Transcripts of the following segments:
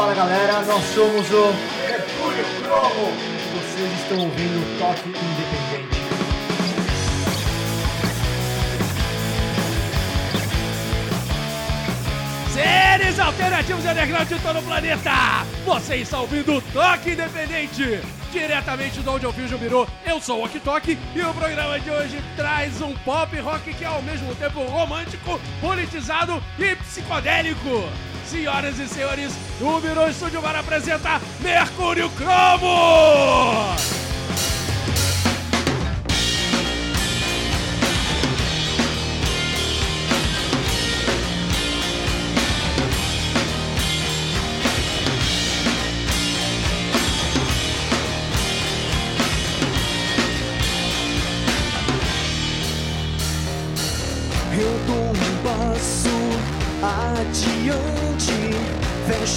Fala galera, nós somos o Mercúrio Cromo e vocês estão ouvindo o Toque Independente. Seres alternativos underground de todo o planeta! Você está ouvindo o Toque Independente! Diretamente do Audio Fusion Biro, eu sou o Ok e o programa de hoje traz um pop rock que é ao mesmo tempo romântico, politizado e psicodélico. Senhoras e senhores, o Biro Estúdio Bar apresenta Mercúrio Cromo!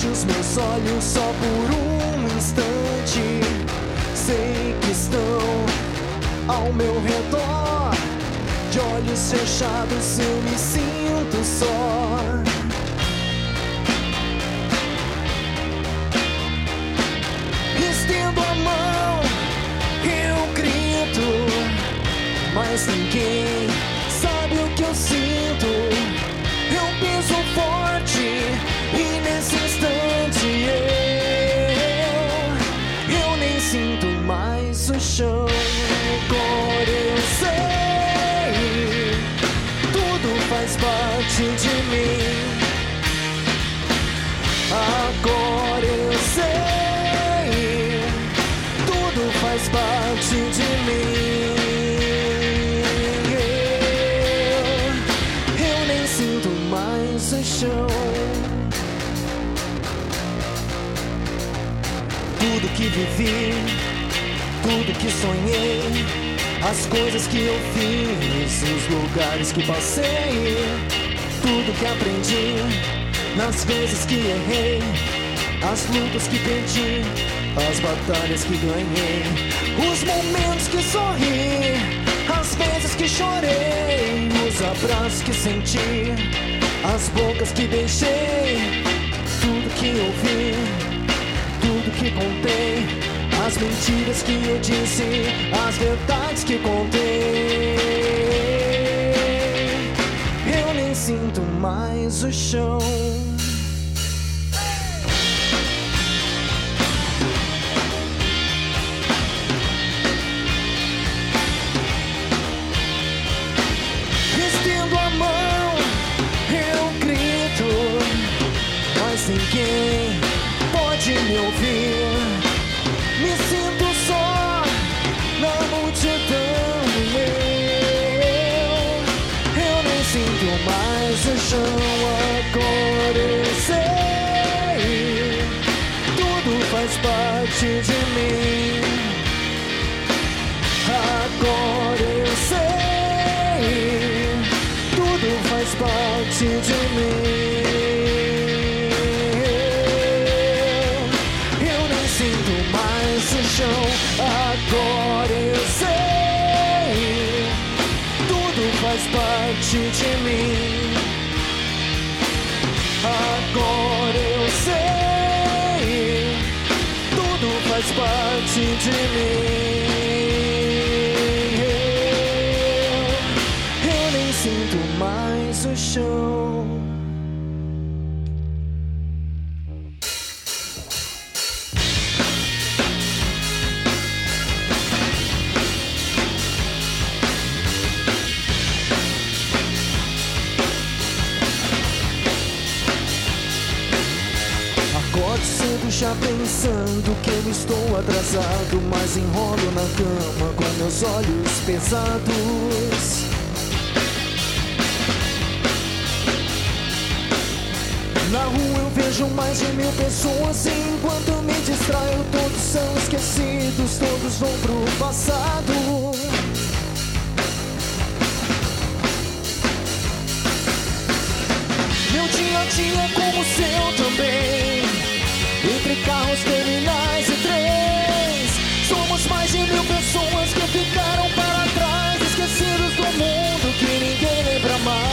Fecho os meus olhos só por um instante. Sei que estão ao meu redor, de olhos fechados eu me sinto só. Vivi, tudo que sonhei, as coisas que eu fiz, os lugares que passei, tudo que aprendi, nas vezes que errei, as lutas que perdi, as batalhas que ganhei, os momentos que sorri, as vezes que chorei, os abraços que senti, as bocas que beijei, tudo que ouvi, tudo que contei, as mentiras que eu disse, as verdades que contei. Eu nem sinto mais o chão. Mais o chão. Agora eu sei, tudo faz parte de parte de mim. Pensando que eu estou atrasado, mas enrolo na cama com meus olhos pesados. Na rua eu vejo mais de mil pessoas enquanto me distraio todos são esquecidos, todos vão pro passado. Meu dia a dia é como o seu também. Entre carros, terminais e trens. Somos mais de mil pessoas que ficaram para trás, esquecidos do mundo que ninguém lembra mais.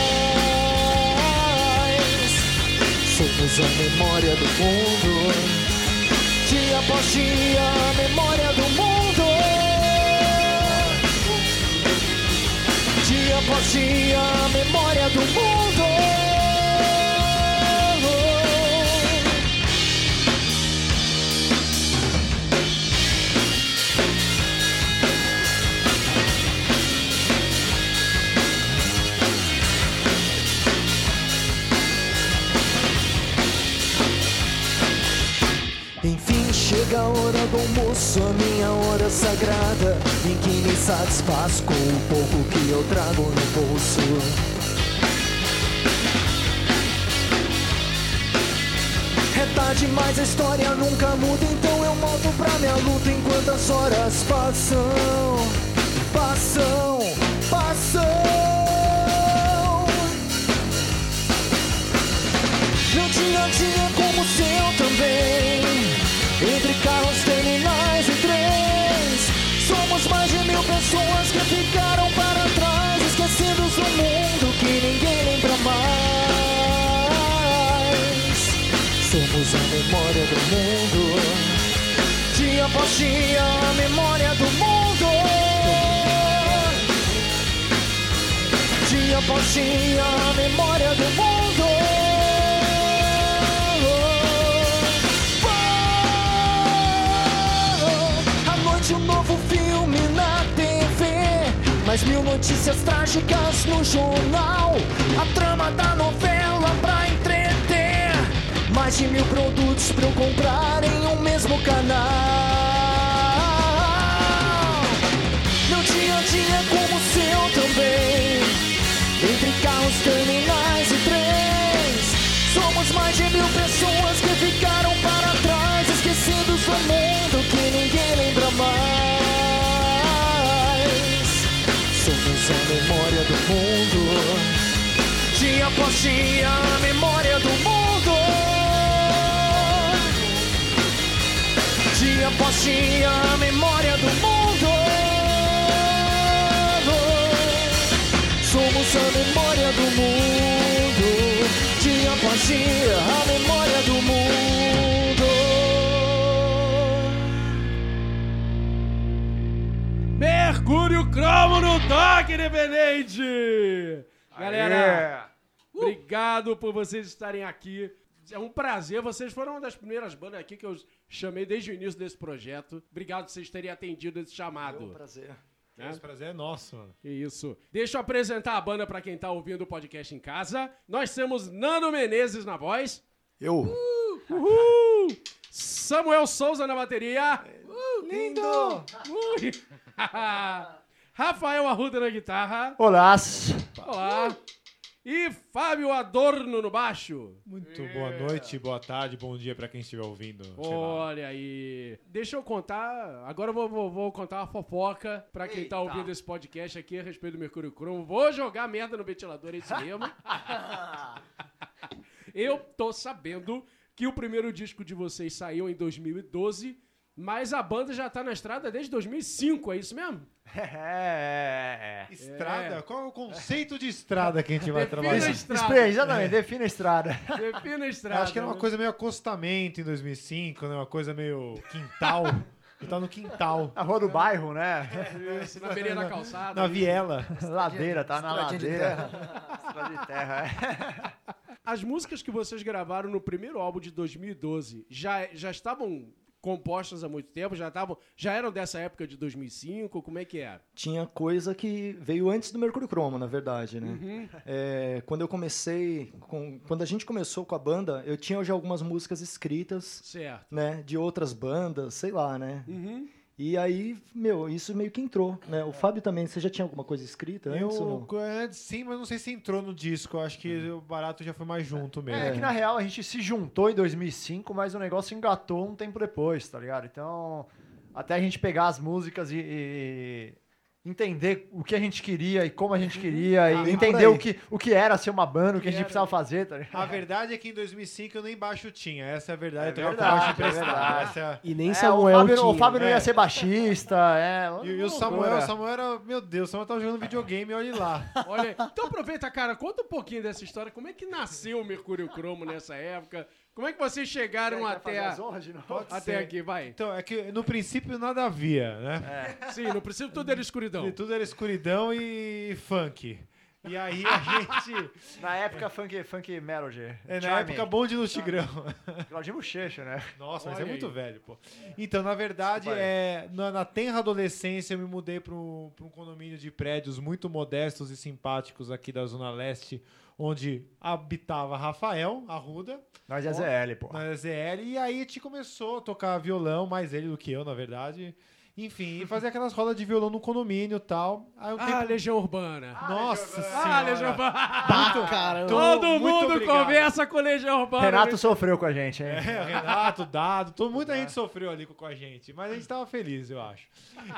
Somos a memória do mundo. Dia após dia, a memória do mundo. Dia após dia, a memória do mundo. Hora sagrada, em que me satisfaço com o pouco que eu trago no bolso. É tarde, mas a história nunca muda, então eu volto pra minha luta enquanto as horas passam, passam, passam. Meu dia a dia é como o seu também. Entre carros, terminais A memória do mundo. Dia após dia, a memória do mundo. Dia após dia, a memória do mundo. Um novo filme na TV Mais mil notícias trágicas no jornal A trama da novela Mais de mil produtos pra eu comprar em um mesmo canal. Meu dia a dia é como o seu também. Entre carros, terminais e trens. Somos mais de mil pessoas que ficaram para trás Esquecidos do mundo que ninguém lembra mais. Somos a memória do mundo. Dia após dia, a memória do mundo Dia após dia, a memória do mundo Somos a memória do mundo. Dia após dia, a memória do mundo. Mercúrio Cromo no Toque Independente! Galera, obrigado por vocês estarem aqui. É um prazer, vocês foram uma das primeiras bandas aqui que eu chamei desde o início desse projeto. Obrigado por vocês terem atendido esse chamado. prazer. né? Esse prazer é nosso, mano. Que isso. Deixa eu apresentar a banda pra quem tá ouvindo o podcast em casa. Nós temos Nando Menezes na voz. Eu. Uhul! Samuel Souza na bateria. Lindo! Ui. Rafael Arruda na guitarra. Olá. Olá. E Fábio Adorno no baixo. Muito boa noite, boa tarde, bom dia pra quem estiver ouvindo. Olha aí. Deixa eu contar. Agora eu vou, vou- vou contar uma fofoca pra quem tá ouvindo esse podcast aqui a respeito do Mercúrio Cromo. Vou jogar merda no ventilador, é isso mesmo. eu tô sabendo que o primeiro disco de vocês saiu em 2012, mas a banda já tá na estrada desde 2005, é isso mesmo? É. Estrada? Qual é o conceito de estrada que a gente vai Defina trabalhar? a estrada. Espe- Exatamente, defina a estrada. Defina a Eu estrada. acho que era uma coisa meio acostamento em 2005, né? Uma coisa meio quintal. Eu tava no quintal, A rua do bairro, né? Isso, na beira da calçada. na viela. Ladeira, tá na ladeira. Estrada de terra, é. As músicas que vocês gravaram no primeiro álbum de 2012 já, já estavam compostas há muito tempo? Já, estavam, já eram dessa época de 2005? Como é que era? Tinha coisa que veio antes do Mercúrio Cromo, na verdade, né? É, quando eu comecei, com- quando a gente começou com a banda, eu tinha já algumas músicas escritas, Certo. né? De outras bandas, sei lá, né? Uhum. E aí, meu, isso meio que entrou, né? O Fábio também, você já tinha alguma coisa escrita antes Eu, antes, sim, mas não sei se entrou no disco. Eu acho que o barato já foi mais junto mesmo. É que na real a gente se juntou em 2005, mas o negócio engatou um tempo depois, tá ligado? Então, até a gente pegar as músicas e, e, entender o que a gente queria e como a gente queria, e bem por entender o que, o que era ser uma banda, o que a gente era. precisava fazer, tá? A verdade é que em 2005 eu nem baixo tinha. Essa é a verdade. É eu tocava verdade, baixo é emprestado. verdade. Essa é E nem É, Samuel o Fábio, tinha. o Fábio não É. ia ser baixista, é. E, e o Samuel, o Samuel era. Meu Deus, o Samuel tava jogando videogame, olha lá. Olha, então aproveita, cara, conta um pouquinho dessa história. Como é que nasceu o Mercúrio Cromo nessa época? Como é que vocês chegaram até, novo? até ser. aqui? Vai. Então, é que no princípio nada havia, né? Sim, não precisa tudo era escuridão. E tudo era escuridão e funk. E aí a gente. Na época, funk, funk melody. É, na época, bonde no Tigrão. Claudinho Bochecha, né? Nossa, mas Olha é muito aí. velho, pô. Então, na verdade, é, na, na tenra adolescência, eu me mudei para um condomínio de prédios muito modestos e simpáticos aqui da Zona Leste, onde habitava Rafael Arruda, Nós é ZL, pô. na ZL, e aí a gente começou a tocar violão, mais ele do que eu, na verdade. Enfim, e fazer aquelas rodas de violão no condomínio e tal. Aí um Ah, tempo... Legião Urbana. Nossa Ah, senhora. Legião Urbana. Ah, caramba. Todo muito mundo obrigado. conversa com Legião Urbana. Renato sofreu com a gente, hein? É, Renato, Dado, todo, muita gente sofreu ali com, com a gente, mas a gente tava feliz, eu acho.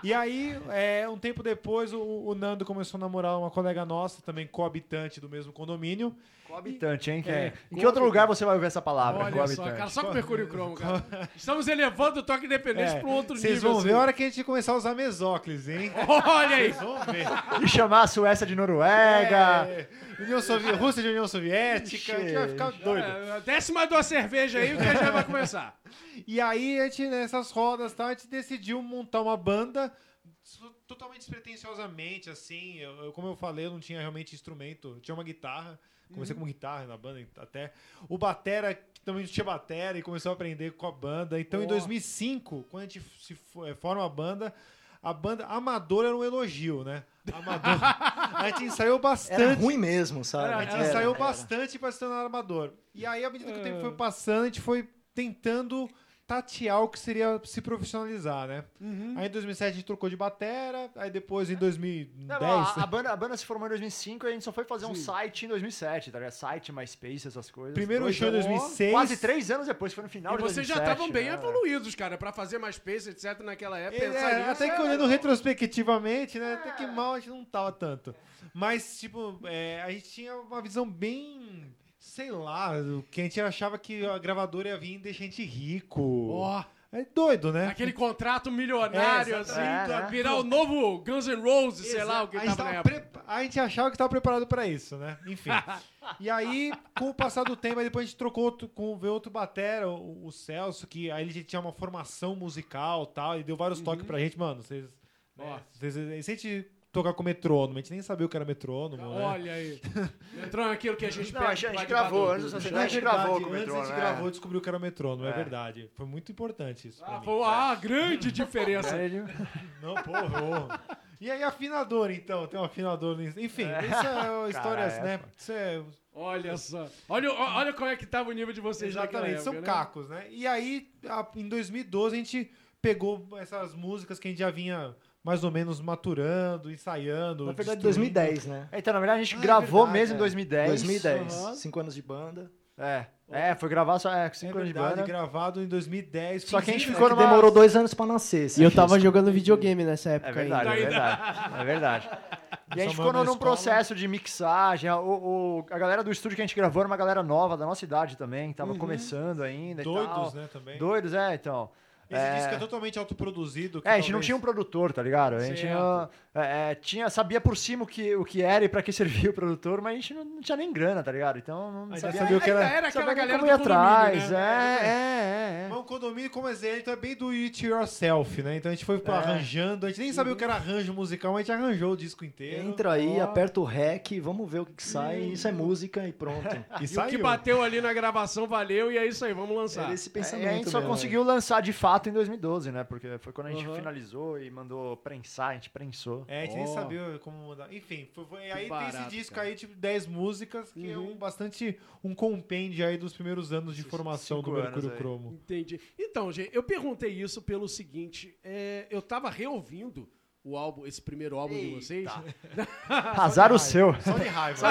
E aí, é, um tempo depois, o, o Nando começou a namorar uma colega nossa, também coabitante do mesmo condomínio. Coabitante, hein? Que- É, em que outro lugar você vai ouvir essa palavra? Olha só, cara, só com o Mercúrio Cromo, cara. Estamos elevando o toque independente É, para um outro Vocês nível. vão ver assim. a hora que a gente começar a usar mesóclis, hein? Olha aí. Vocês vão ver. E chamar a Suécia de Noruega. É, União Sovi- Rússia de União Soviética, a gente vai ficar doido. É, desce mais duas cerveja aí que a gente já vai começar. E aí, a gente, nessas rodas, tá, a gente decidiu montar uma banda totalmente despretensiosamente, assim. Eu, eu- como eu falei, eu não tinha realmente instrumento. Tinha uma guitarra. Comecei com guitarra na banda até. O Batera, que também tinha batera, e começou a aprender com a banda. Então, em 2005, quando a gente se eh, forma a banda, a banda amador era um elogio, né? Amador. a gente ensaiou bastante. Era ruim mesmo, sabe? A gente Era, ensaiou bastante pra se tornar armador. E aí, à medida que o tempo foi passando, a gente foi tentando tatear o que seria se profissionalizar, né? Aí em 2007 a gente trocou de batera, aí depois em 2010... Não, a, a banda, a banda se formou em 2005 e a gente só foi fazer um site em 2007, tá ligado? Site, MySpace, essas coisas. Primeiro show em anos- 2006. Quase três anos depois, foi no final E de vocês 2007. já estavam bem né? evoluídos, cara, pra fazer mais space, etc, naquela época. É, pensar é, nisso até que era- olhando retrospectivamente, né? Até que mal a gente não tava tanto. Mas, tipo, é, a gente tinha uma visão bem. Sei lá, o que a gente achava que a gravadora ia vir e deixar a gente rico. Ó, É doido, né? aquele contrato milionário, É, assim, É, né? virar o novo Guns N' Roses, sei lá, o que a, gente tava na tava época. pre- a gente achava que estava preparado para isso, né? Enfim. e aí, com o passar do tempo, aí depois a gente trocou outro, com veio outro batera, o, o Celso, que aí ele tinha uma formação musical e tal, e deu vários toques pra gente, mano. Vocês. Né, vocês- se a gente tocar com metrônomo, a gente nem sabia o que era metrônomo, né? Olha aí. Entrou naquilo que a gente Não, a gente gravou, antes a gente verdade, gravou com o Antes a metrônomo, gente né? gravou e descobriu que era metrônomo, é. É. verdade. Foi muito importante isso Ah, foi uma grande diferença. Não, porra. E aí, afinador, então? Tem um afinador. Enfim, isso é histórias, Cara, né? Isso é Olha só. Olha, olha como é que tava o nível de vocês Exatamente, são época, né? cacos, né? E aí, a- em 2012, a gente pegou essas músicas que a gente já vinha mais ou menos maturando, ensaiando. Na verdade, destruindo. 2010, né? Então, na verdade, a gente Ah, é gravou verdade, mesmo em é. 2010. 2010. Aham. Cinco anos de banda. É, é, foi gravar só é, É cinco anos de banda. gravado em 2010. Só que a gente ficou numa- demorou dois anos pra nascer. E eu tava jogando videogame nessa época É verdade, é ainda. verdade. É verdade. E a gente ficou num processo de mixagem. O, o- a galera do estúdio que a gente gravou era uma galera nova da nossa idade também, que tava começando ainda e tal. Doidos, né, também. Doidos, é, então. Esse É. disco é totalmente autoproduzido. que É, a gente não talvez- tinha um produtor, tá ligado? A gente Certo. não, é, é, tinha, sabia por cima o que, o que era e pra que servia o produtor, mas a gente não, não tinha nem grana, tá ligado? Então não A gente sabia, sabia o que era- era aquela galera como do atrás. condomínio, né? É, é, é, é. Mas o condomínio, como exemplo, é bem do it yourself, né? Então a gente foi É. arranjando, a gente nem sabia o que era arranjo musical, mas a gente arranjou o disco inteiro. Entra aí, Ó, aperta o REC, vamos ver o que, que sai. Isso é música e pronto. E E o que bateu ali na gravação valeu e é isso aí, vamos lançar. Era esse É, pensamento a gente só mesmo. conseguiu lançar de fato em 2012, né? Porque foi quando a gente Uhum. finalizou e mandou prensar, a gente prensou. É, a gente nem Ó. sabia como mandar. Enfim, foi, foi- aí tem barato, esse disco cara. aí, tipo, 10 músicas, que é Uhum. um, bastante um compêndio aí dos primeiros anos de formação do cinco Mercúrio aí. Cromo. Entendi. Então, gente, eu perguntei isso pelo seguinte: é, eu tava reouvindo o álbum, esse primeiro álbum de vocês. Azar o seu. Só de raiva.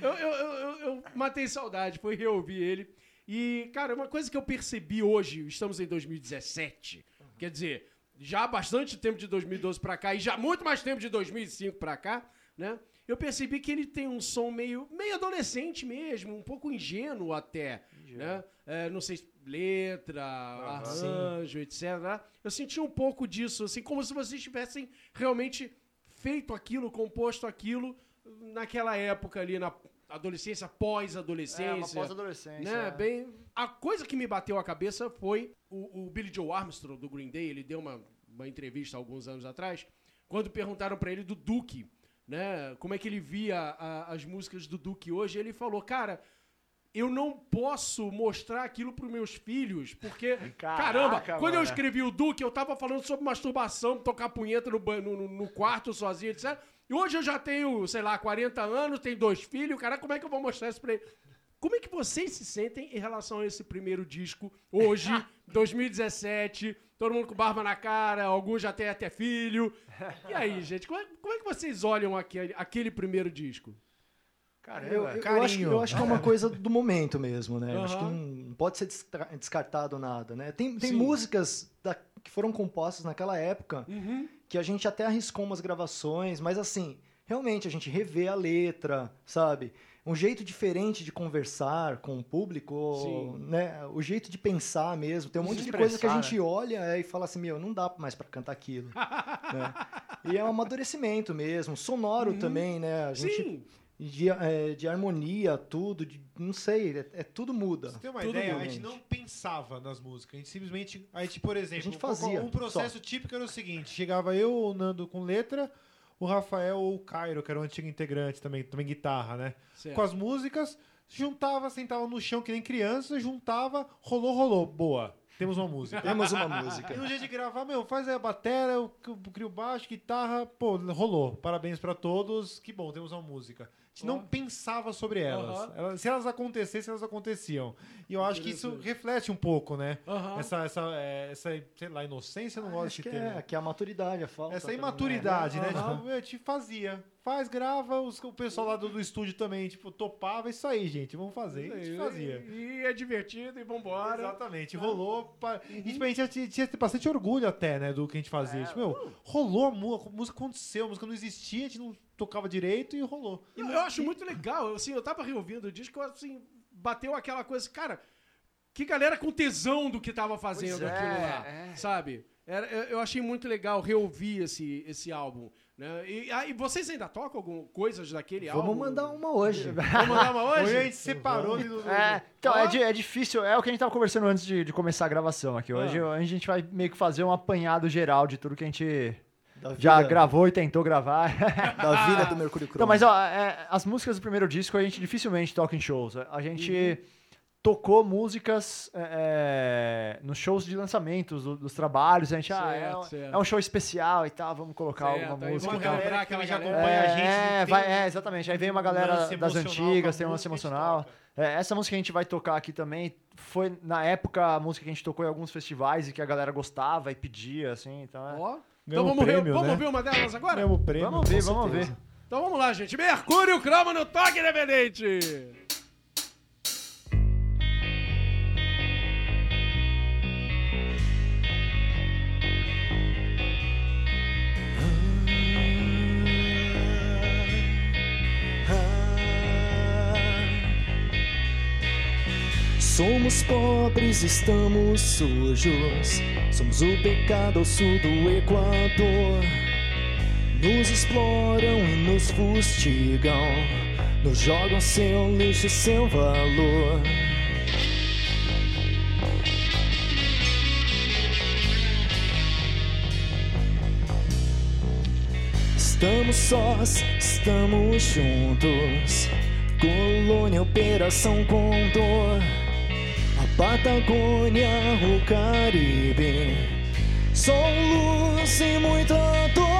Eu, eu, eu, eu- eu matei saudade, fui reouvir ele. E, cara, uma coisa que eu percebi hoje, estamos em 2017, quer dizer, já há bastante tempo de 2012 pra cá e já muito mais tempo de 2005 pra cá, né? Eu percebi que ele tem um som meio, meio adolescente mesmo, um pouco ingênuo até, né? É, não sei, letra, arranjo, etc. Eu senti um pouco disso, assim, como se vocês tivessem realmente feito aquilo, composto aquilo naquela época ali, na adolescência, É, uma pós-adolescência. pós-adolescência. né? é. Bem, a coisa que me bateu a cabeça foi o, o Billy Joe Armstrong do Green Day, ele deu uma, uma entrevista alguns anos atrás, quando perguntaram pra ele do Duke, né? Como é que ele via a- as músicas do Duke hoje, ele falou, cara, eu não posso mostrar aquilo pros meus filhos, porque, Caraca, caramba, quando eu mano. escrevi o Duke, eu tava falando sobre masturbação, tocar punheta no, no- no quarto sozinho, etc. E hoje eu já tenho, sei lá, 40 anos, tenho dois filhos, cara, como é que eu vou mostrar isso pra ele? Como é que vocês se sentem em relação a esse primeiro disco, hoje, 2017, todo mundo com barba na cara, alguns já têm até filho. E aí, gente, como é, como é que vocês olham aquele, aquele primeiro disco? Caramba. Eu, eu- eu Carinho. acho, que- eu acho que é uma coisa do momento mesmo, né? Eu Acho que não pode ser descartado nada, né? Tem, tem Sim. músicas da- que foram compostas naquela época Uhum. Que a gente até arriscou umas gravações, mas assim, realmente a gente revê a letra, sabe? Um jeito diferente de conversar com o público, Sim. né? O jeito de pensar mesmo. Tem um monte de coisa que a gente olha é, e fala assim, meu, não dá mais pra cantar aquilo. né? E é um amadurecimento mesmo, sonoro também, né? A gente Sim, de, é, de harmonia, tudo, de- não sei, é, é tudo muda. Você tem uma Tudo ideia? a gente gente. não pensava nas músicas. A gente simplesmente. A gente, por exemplo, gente fazia, um processo típico era o seguinte: chegava eu, o Nando com letra, o Rafael ou o Cairo, que era o antigo integrante também, também guitarra, né? certo. Com as músicas, juntava, sentava no chão que nem criança, juntava, rolou, rolou. Boa. Temos uma música. Temos uma música. E no jeito de gravar, meu, faz aí a bateria, eu crio baixo, guitarra, pô, rolou. Parabéns pra todos, que bom, temos uma música. A gente não pensava sobre elas. Aham. Elas- Se elas acontecessem, elas aconteciam. E eu acho que isso reflete um pouco, né? Aham. Essa, essa, é, essa, sei lá, inocência, eu não gosto Acho de que ter. é, que é a maturidade, a falta. Essa também, imaturidade, né? Aham. Tipo, a gente fazia. Faz, grava, os- o pessoal lá do, do estúdio também, tipo, topava isso aí, gente. Vamos fazer. E a gente fazia. E é divertido e vambora. Exatamente, rolou. pa- E tipo, a gente já tinha, tinha bastante orgulho até, né, do que a gente fazia. Tipo, meu, rolou a música, a música aconteceu, a música não existia, a gente não tocava direito e rolou. Eu, eu acho muito legal, assim, eu tava reouvindo o disco, assim, bateu aquela coisa, cara, que galera com tesão do que tava fazendo Pois é, aquilo lá, é. sabe? Era, eu, eu achei muito legal reouvir esse, esse álbum? E, ah, e vocês ainda tocam alguma coisas daquele álbum? Vamos mandar uma hoje. Vamos mandar uma hoje? Hoje a gente separou do. É, então, Ó. é, é difícil, é o que a gente tava conversando antes de, de começar a gravação aqui. Hoje Ah. a gente vai meio que fazer um apanhado geral de tudo que a gente já gravou e tentou gravar. Da vida do Mercúrio Cromo. então, mas ó, é, as músicas do primeiro disco a gente dificilmente toca em shows. A gente tocou músicas é, é, nos shows de lançamentos do- dos trabalhos. A gente, ah, é, Certo, um- certo. é um show especial e tal, vamos colocar Certo, alguma música. vamos e galera que aquela já galera. acompanha a gente, É, vai, um é, exatamente. Aí vem uma galera das antigas, tem um lance música que a gente emocional. É, essa música que a gente vai tocar aqui também foi, na época, a música que a gente tocou em alguns festivais e que a galera gostava e pedia, assim. Então, é. Ó. Então vamos, ver, prêmio, vamos né? ver uma delas agora? Prêmio. Vamos ver, vamos certeza. ver. Então vamos lá, gente. Mercúrio Cromo no Toque Independente. Somos pobres, estamos sujos. Somos o pecado ao sul do Equador. Nos exploram e nos fustigam. Nos jogam seu lixo, seu valor. Estamos sós, estamos juntos. Colônia, Operação Condor. Patagônia, o Caribe. Só luz e muita dor.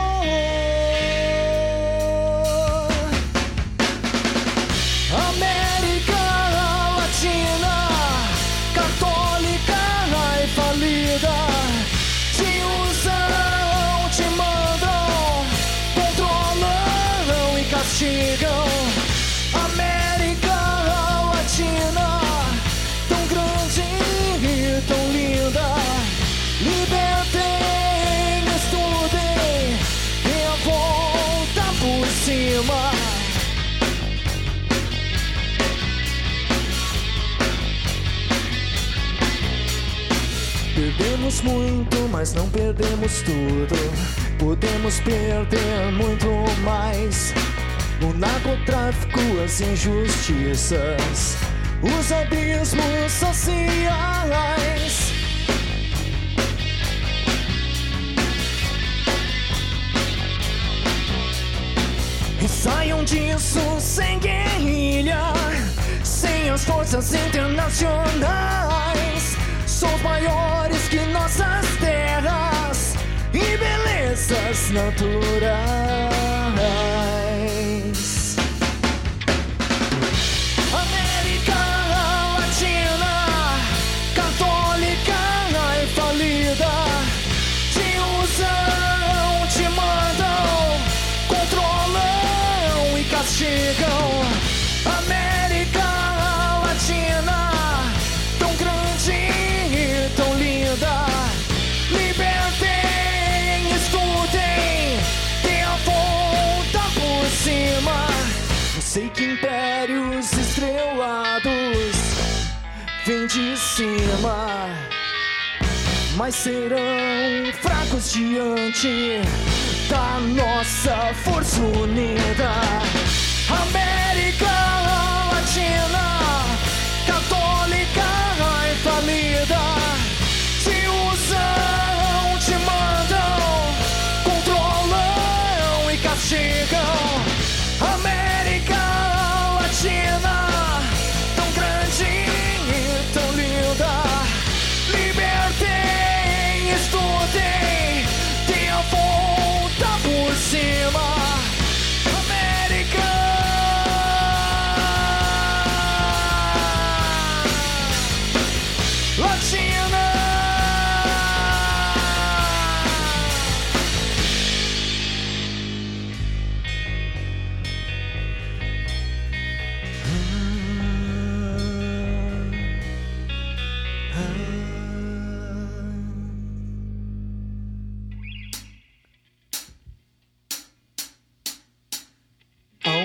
Mas não perdemos tudo. Podemos perder muito mais. O narcotráfico, as injustiças, os abismos sociais. E saiam disso sem guerrilha, sem as forças internacionais. Somos maiores que nossas terras e belezas naturais. Impérios estrelados vêm de cima mas serão fracos diante da nossa força unida. América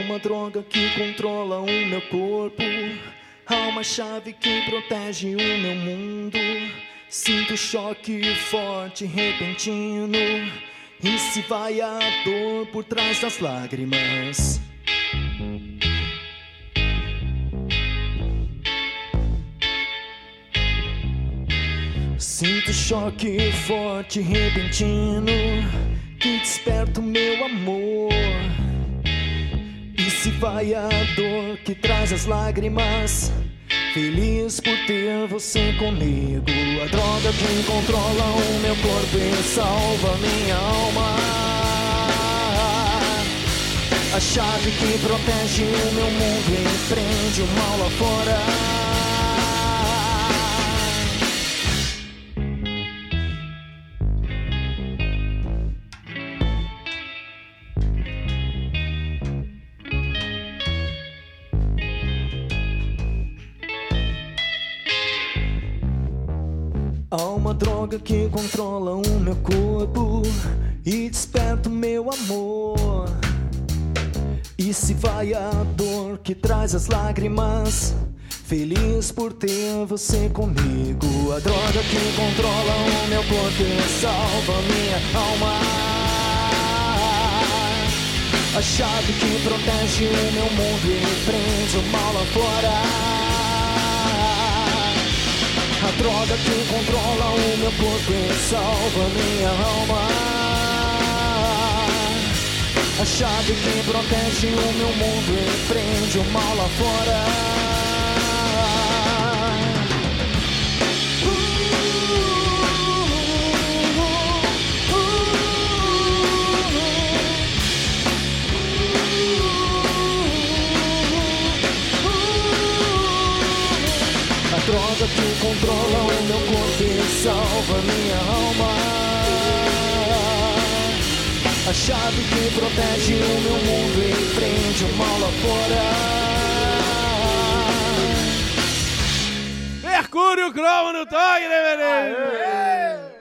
uma droga que controla o meu corpo. Há uma chave que protege o meu mundo. Sinto choque forte, repentino. E se vai a dor por trás das lágrimas. Sinto choque forte, repentino. Que desperta o meu amor. Vai a dor que traz as lágrimas? Feliz por ter você comigo. A droga que controla o meu corpo e salva minha alma. A chave que protege o meu mundo e prende o mal lá fora. Droga que controla o meu corpo e desperta o meu amor. E se vai a dor que traz as lágrimas? Feliz por ter você comigo. A droga que controla o meu corpo e salva minha alma. A chave que protege o meu mundo e prende o mal lá fora. Droga que controla o meu corpo e salva minha alma. A chave que protege o meu mundo e prende o mal lá fora. A droga que controla o meu corpo e salva minha alma. A chave que protege o meu mundo e prende o mal lá fora. Mercúrio Cromo no toque, né, menino?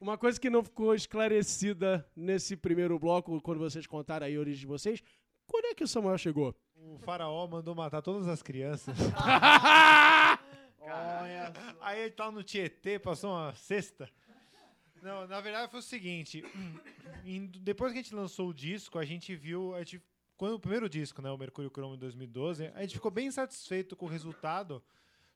Uma coisa que não ficou esclarecida nesse primeiro bloco, quando vocês contaram aí a origem de vocês, quando é que o Samuel chegou? O faraó mandou matar todas as crianças. Aí ele tava no Tietê, passou uma cesta. Não, na verdade foi o seguinte. depois que a gente lançou o disco, a gente viu. A gente, quando o primeiro disco, né, o Mercúrio Chrome em 2012, a gente ficou bem satisfeito com o resultado.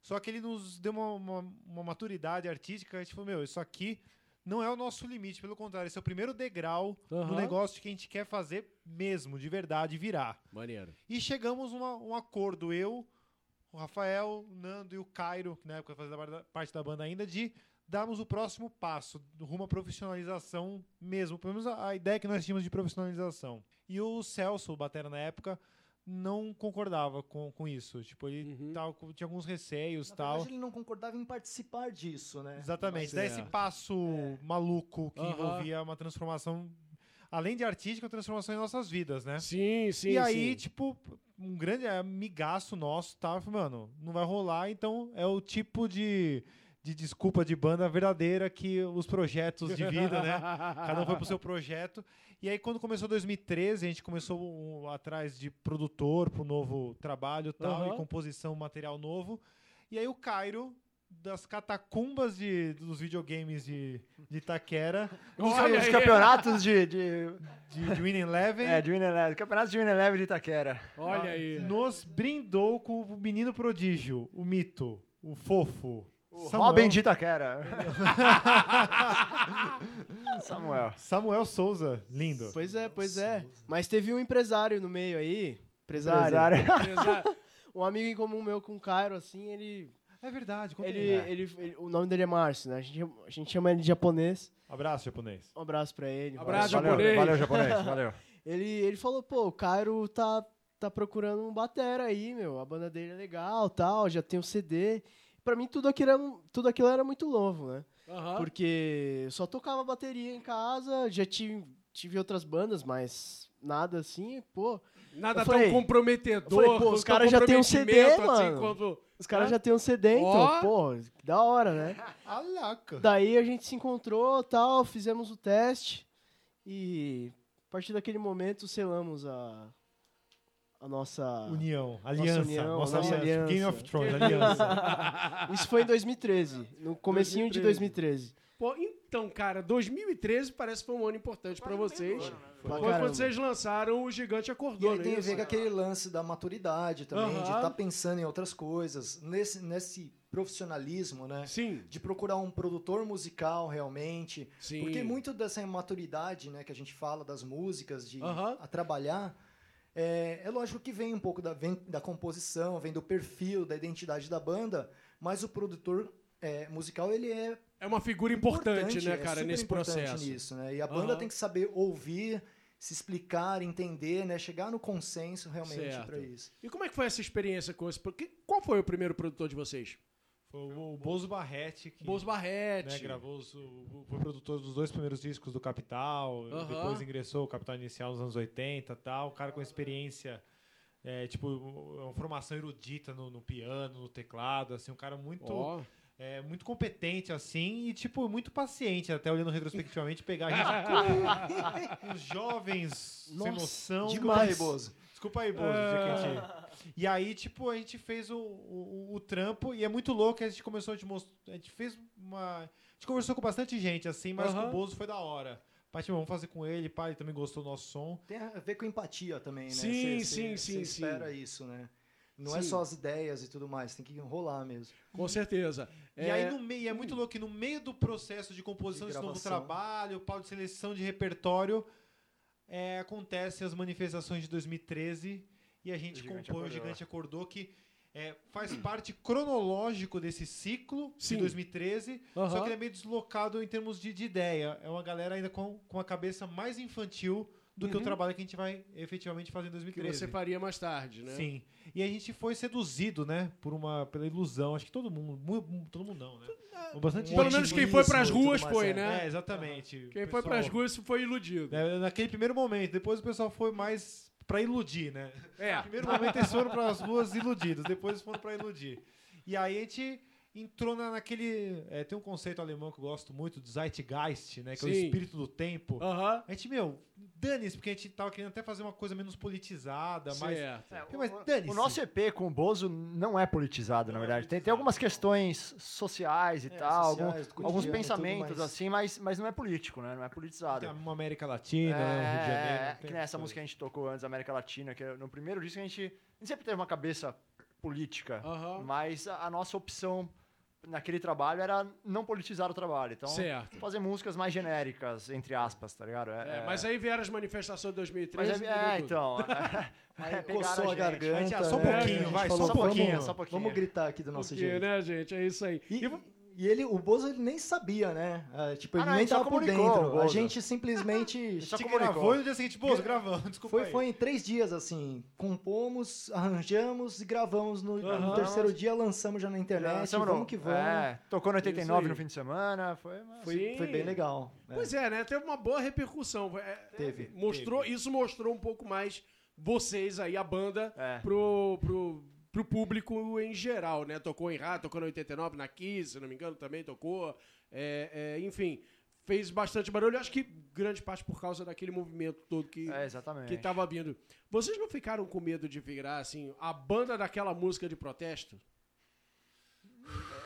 Só que ele nos deu uma, uma, uma maturidade artística. A gente falou, meu, isso aqui não é o nosso limite. Pelo contrário, esse é o primeiro degrau Aham. do negócio que a gente quer fazer mesmo, de verdade, virar. Maneiro. E chegamos a um acordo, eu, o Rafael, o Nando e o Cairo, que na época fazia da- parte da banda ainda, de darmos o próximo passo, rumo à profissionalização mesmo. Pelo menos a, a ideia que nós tínhamos de profissionalização. E o Celso, o Batera na época, não concordava com, com isso. Tipo, ele Uhum. tava com- tinha alguns receios e Na tal. verdade, ele não concordava em participar disso, né? Exatamente. Dar esse Certo. passo maluco que Aham. envolvia uma transformação, além de artística, uma transformação em nossas vidas, né? Sim, sim, e aí, sim. tipo, um grande amigaço nosso falando, mano, não vai rolar, então é o tipo de, de desculpa de banda verdadeira que os projetos de vida, né? Cada um foi pro seu projeto. E aí, quando começou 2013, a gente começou um, atrás de produtor pro novo trabalho tal, Aham. e composição, material novo. E aí o Cairo, das catacumbas de, dos videogames de, de Itaquera, Olha Os aí. campeonatos de, de, de, de Winning Eleven, é, de Winning Eleven. Campeonatos de Winning Eleven de Itaquera. Olha aí. nos brindou com o menino prodígio, o mito, o fofo. Samuel- Robin de Itaquera. Samuel. Samuel Souza, lindo. Pois é, pois é. Mas teve um empresário no meio aí. Empresário. Empresário. Um amigo em comum meu com o Cairo, assim, ele. É verdade, conta Ele, aí. ele, ele- O nome dele é Márcio, né? A gente, a gente chama ele de japonês. Abraço, japonês. Um abraço pra ele. Abraço, Valeu. Japonês. valeu, japonês. Valeu. Ele, ele falou, pô, o Cairo tá, tá procurando um batera aí, meu. A banda dele é legal, tal, já tem um CD. Pra mim, tudo aquilo era, tudo aquilo era muito novo, né? Aham. Porque eu só tocava bateria em casa, já tive, tive outras bandas, mas nada assim, pô. Nada Eu tão falei- comprometedor. falei, pô, os caras já têm um CD, assim, mano. quanto- Os caras Hã? já têm um CD, então, Ó. pô, que da hora, né? Alaca. Daí a gente se encontrou, tal, fizemos o teste e a partir daquele momento selamos a, a nossa... União, aliança, união, nossa, nossa aliança. aliança. Game of Thrones, aliança. Isso foi em 2013, no comecinho de 2013. Pô, então, cara, 2013 parece que foi um ano importante pra vocês. Pra Foi caramba. quando vocês lançaram o Gigante E Acordou, aí não é tem a ver com aquele lance da maturidade também, de Aham. estar pensando em outras coisas, nesse, nesse profissionalismo, né? Sim, De procurar um produtor musical realmente. sim. Porque muito dessa maturidade né, que a gente fala das músicas, de Aham. a trabalhar, é, é lógico que vem um pouco da, vem da composição, vem do perfil, da identidade da banda, mas o produtor é, musical ele é É uma figura importante, né, é cara, super nesse importante processo. nisso, né? E a banda Aham. tem que saber ouvir, se explicar, entender, né? Chegar no consenso realmente Certo. para isso. E como é que foi essa experiência com esse... porque- Qual foi o primeiro produtor de vocês? Foi o o Bozo Barrete que Bozo Barrete. né, gravou, os- o- foi produtor dos dois primeiros discos do Capital, Aham. depois ingressou o Capital Inicial nos anos 80 e tal, um cara com experiência, é, tipo, uma formação erudita no, no piano, no teclado, assim, um cara muito... Ó, É, muito competente, assim, e, tipo, muito paciente, até olhando retrospectivamente, pegar a gente, os jovens sem Nossa, noção. Desculpa aí, Bozo. Desculpa aí, Bozo, gente... E aí, tipo, a gente fez o, o, o trampo, e é muito louco, que a gente começou a te mostrar, a gente fez uma... A gente conversou com bastante gente, assim, mas com o Bozo foi da hora. Pá, tipo, vamos fazer com ele, pá, ele também gostou do nosso som. Tem a ver com empatia também, né? Sim, Cê- sim, cê- sim, cê sim. espera isso, né? Não é Sim. só as ideias e tudo mais, tem que rolar mesmo. com certeza. E É, aí no meio, é muito louco que no meio do processo de composição De desse novo trabalho, pau de seleção de repertório, é, acontecem as manifestações de 2013 e a gente O compõe o Acordou. Gigante Acordou, que é, faz parte cronológico desse ciclo Sim. de 2013, Aham. só que ele é meio deslocado em termos de, de ideia. É uma galera ainda com, com a cabeça mais infantil do que o Uhum. trabalho que a gente vai efetivamente fazer em que 2013. você faria mais tarde, né? Sim. E a gente foi seduzido, né? Por uma, pela ilusão. Acho que todo mundo. mu- mu- Todo mundo não, né? Bastante Pelo menos quem foi pras otimismo e ruas foi, é. né? É, exatamente. Quem O foi pessoal- pras ruas foi iludido. né, naquele primeiro momento. Depois o pessoal foi mais pra iludir, né? É. No primeiro momento eles foram pras ruas iludidos. Depois eles foram pra iludir. E aí a gente entrou na, naquele. é, tem um conceito alemão que eu gosto muito, do Zeitgeist, né? Que é o Sim. espírito do tempo. A gente, meu, dane-se, porque a gente tava querendo até fazer uma coisa menos politizada, mais. Certo. É, Mas o- dane-se. o nosso EP com o Bozo não é politizado, na verdade. Tem, tem algumas questões sociais e É, tal, sociais, algum- alguns pensamentos assim, mas, mas não é político, né? Não é politizado. Tem uma América Latina, É, né, Rio de Janeiro. é, tem que nem essa essas música que a gente tocou antes, América Latina, que é no primeiro disco a gente, a gente sempre teve uma cabeça política, Aham. mas a, a nossa opção naquele trabalho era não politizar o trabalho. Então, Certo. fazer músicas mais genéricas, entre aspas, tá ligado? É, mas aí vieram as manifestações de mas 2013. é, é, então. É, coçou a, gente. garganta. gente, ah, só um né? pouquinho, A vai, falou, só um pouquinho, vamos- só um pouquinho. Vamos gritar aqui do nosso jeito. né, gente? É isso aí. E, E- e ele, o Bozo, ele nem sabia, né? Ah, tipo, Ah, ele não, a nem gente só tava por dentro. o A Bozo. gente simplesmente... só Te comunicou. gravou e no dia seguinte, pô, gravamos, desculpa Foi, aí. foi em três dias, assim. Compomos, arranjamos e gravamos. No, no Aham. terceiro dia lançamos já na internet. Lançamos vamos no- que vamos. É, tocou no Isso 89 aí. no fim de semana, foi... mas- Foi, foi bem legal. né? Pois é, né? Teve uma boa repercussão. É, Teve. Mostrou, Isso mostrou um pouco mais vocês aí, a banda, É. pro, pro, pro público em geral, né? Tocou em rádio, tocou no 89, na Kiss, se não me engano, também tocou. É, é, enfim, fez bastante barulho. Acho que grande parte por causa daquele movimento todo que, É, exatamente. que tava vindo. Vocês não ficaram com medo de virar, assim, a banda daquela música de protesto?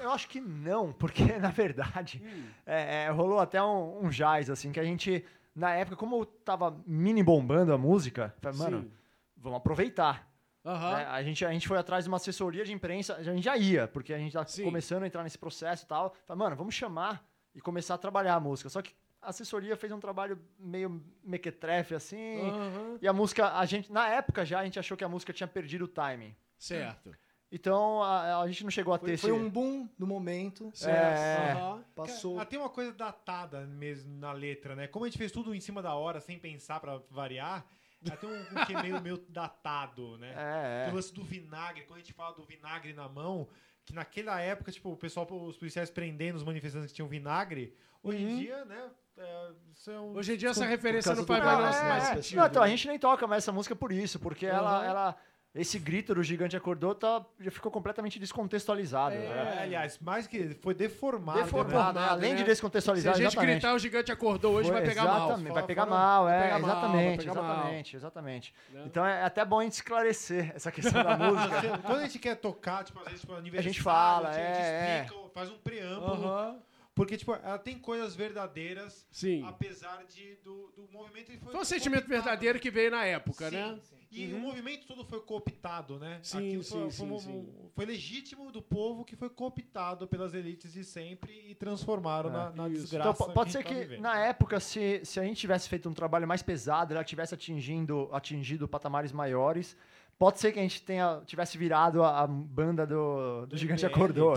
Eu acho que não, porque na verdade Hum. é, é, rolou até um, um jazz, assim, que a gente, na época, como tava mini bombando a música, falei, mano, Sim. vamos aproveitar. Aham. né? A, gente, a gente foi atrás de uma assessoria de imprensa, a gente já ia, porque a gente tá Sim. começando a entrar nesse processo e tal. Falei, mano, vamos chamar e começar a trabalhar a música. Só que a assessoria fez um trabalho meio mequetrefe, assim. Aham. E a música, a gente, na época já, a gente achou que a música tinha perdido o timing. Certo. Então a, a gente não chegou a ter Foi, esse. foi um boom do momento. Certo. É. Aham. Passou. Cara, tem uma coisa datada mesmo na letra, né? Como a gente fez tudo em cima da hora, sem pensar pra variar, ela tem um, um que meio, meio datado, né? É, é. o lance do vinagre, quando a gente fala do vinagre na mão, que naquela época, tipo, o pessoal, os policiais prendendo os manifestantes que tinham vinagre, hoje em dia, né? é, isso é um- Hoje em dia essa referência não faz Não, mais, é, mais é. sentido. Não, então, a né? gente nem toca mais essa música por isso, porque ela, Aham. ela. Esse grito do gigante acordou tá, já ficou completamente descontextualizado. É, né? É, aliás, mais que foi deformado. Deformado, né? né? Além né? de Se descontextualizar, a gente exatamente. gritar, o gigante acordou hoje, Foi- vai pegar mal. exatamente, Vai pegar mal, vai é, pegar mal, vai exatamente, pegar mal. exatamente, exatamente. Né? Então é até bom a gente esclarecer essa questão da música. Quando a gente quer tocar, tipo, às vezes, tipo, aniversário, gente fala, a gente é, explica, faz um preâmbulo. Aham. Porque, tipo, ela tem coisas verdadeiras, Sim. apesar de, do, do movimento... ele Foi um sentimento cooptado. verdadeiro que veio na época, Sim, né? sim. E o movimento todo foi cooptado, né? Sim, Aquilo sim, foi, sim, foi, sim. foi legítimo do povo que foi cooptado pelas elites de sempre e transformaram É. na, na desgraça. Então, po- pode a ser tá que, vivendo. na época, se, se a gente tivesse feito um trabalho mais pesado, ela tivesse atingindo, atingido patamares maiores, pode ser que a gente tenha, tivesse virado a, a banda do, do Gigante. Acordou.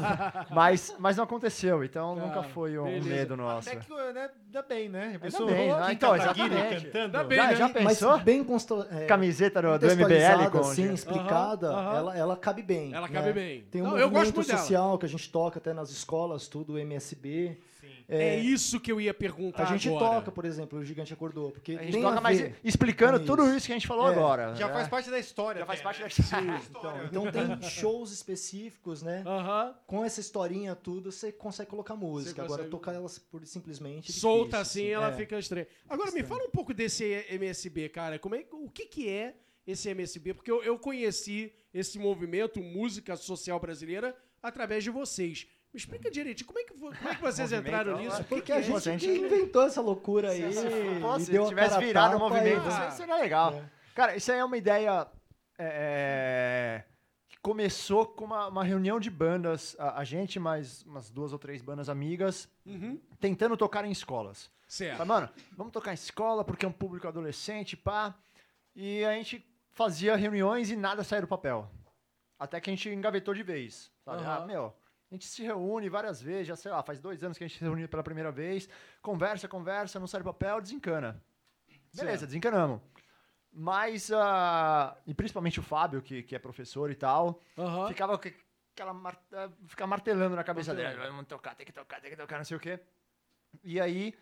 mas, mas não aconteceu, então Tá, nunca foi um beleza. medo nosso. Até que, né, dá bem, né? A Ainda pessoa bem, rolou né? aqui Então, exatamente. cantando. Ainda bem, Já, né? já Mas pensou? bem consto... é, Camiseta do, do MBL com... assim, explicada, Aham, aham. Ela, ela cabe bem. Ela né? cabe bem. Tem um Não, eu gosto movimento muito dela. social que a gente toca até nas escolas, tudo, MSB. Sim. É isso que eu ia perguntar A gente agora. toca, por exemplo, o Gigante Acordou. Porque A gente toca a ver explicando com tudo isso. isso que a gente falou É, agora. Já né? faz parte da história. Já faz parte da história. História. Então tem shows específicos, né? Aham. Com essa historinha tudo, você consegue colocar música. Agora consegue- tocar elas por simplesmente. é Solta difícil, assim, ela é. fica estranha. Agora me fala um pouco desse MSB, cara. Como é, o que, que é esse MSB? Porque eu, eu conheci esse movimento música social brasileira através de vocês. Me explica direitinho, como é que, como é que vocês entraram nisso? é Porque que a é? gente, Se a gente- que inventou essa loucura aí. Se, e se deu a tivesse virado o movimento, e- isso seria legal. É. Cara, isso aí é uma ideia é, que começou com uma, uma reunião de bandas, a, a gente mais umas duas ou três bandas amigas, Uhum. tentando tocar em escolas. Certo. Falei, mano, vamos tocar em escola porque é um público adolescente, pá. E a gente fazia reuniões e nada saía do papel. Até que a gente engavetou de vez. Sabe? Aham. Ah, meu, gente se reúne várias vezes, já sei lá, faz dois anos que a gente se reúne pela primeira vez, conversa, conversa, não sai do papel, desencana. Beleza, Certo. desencanamos. Mas, ah, e principalmente o Fábio, que, que é professor e tal, Aham. ficava com aquela mar, ah, ficava martelando na cabeça Martelando. dela. Vamos tocar, tem que tocar, tem que tocar, não sei o quê. E aí,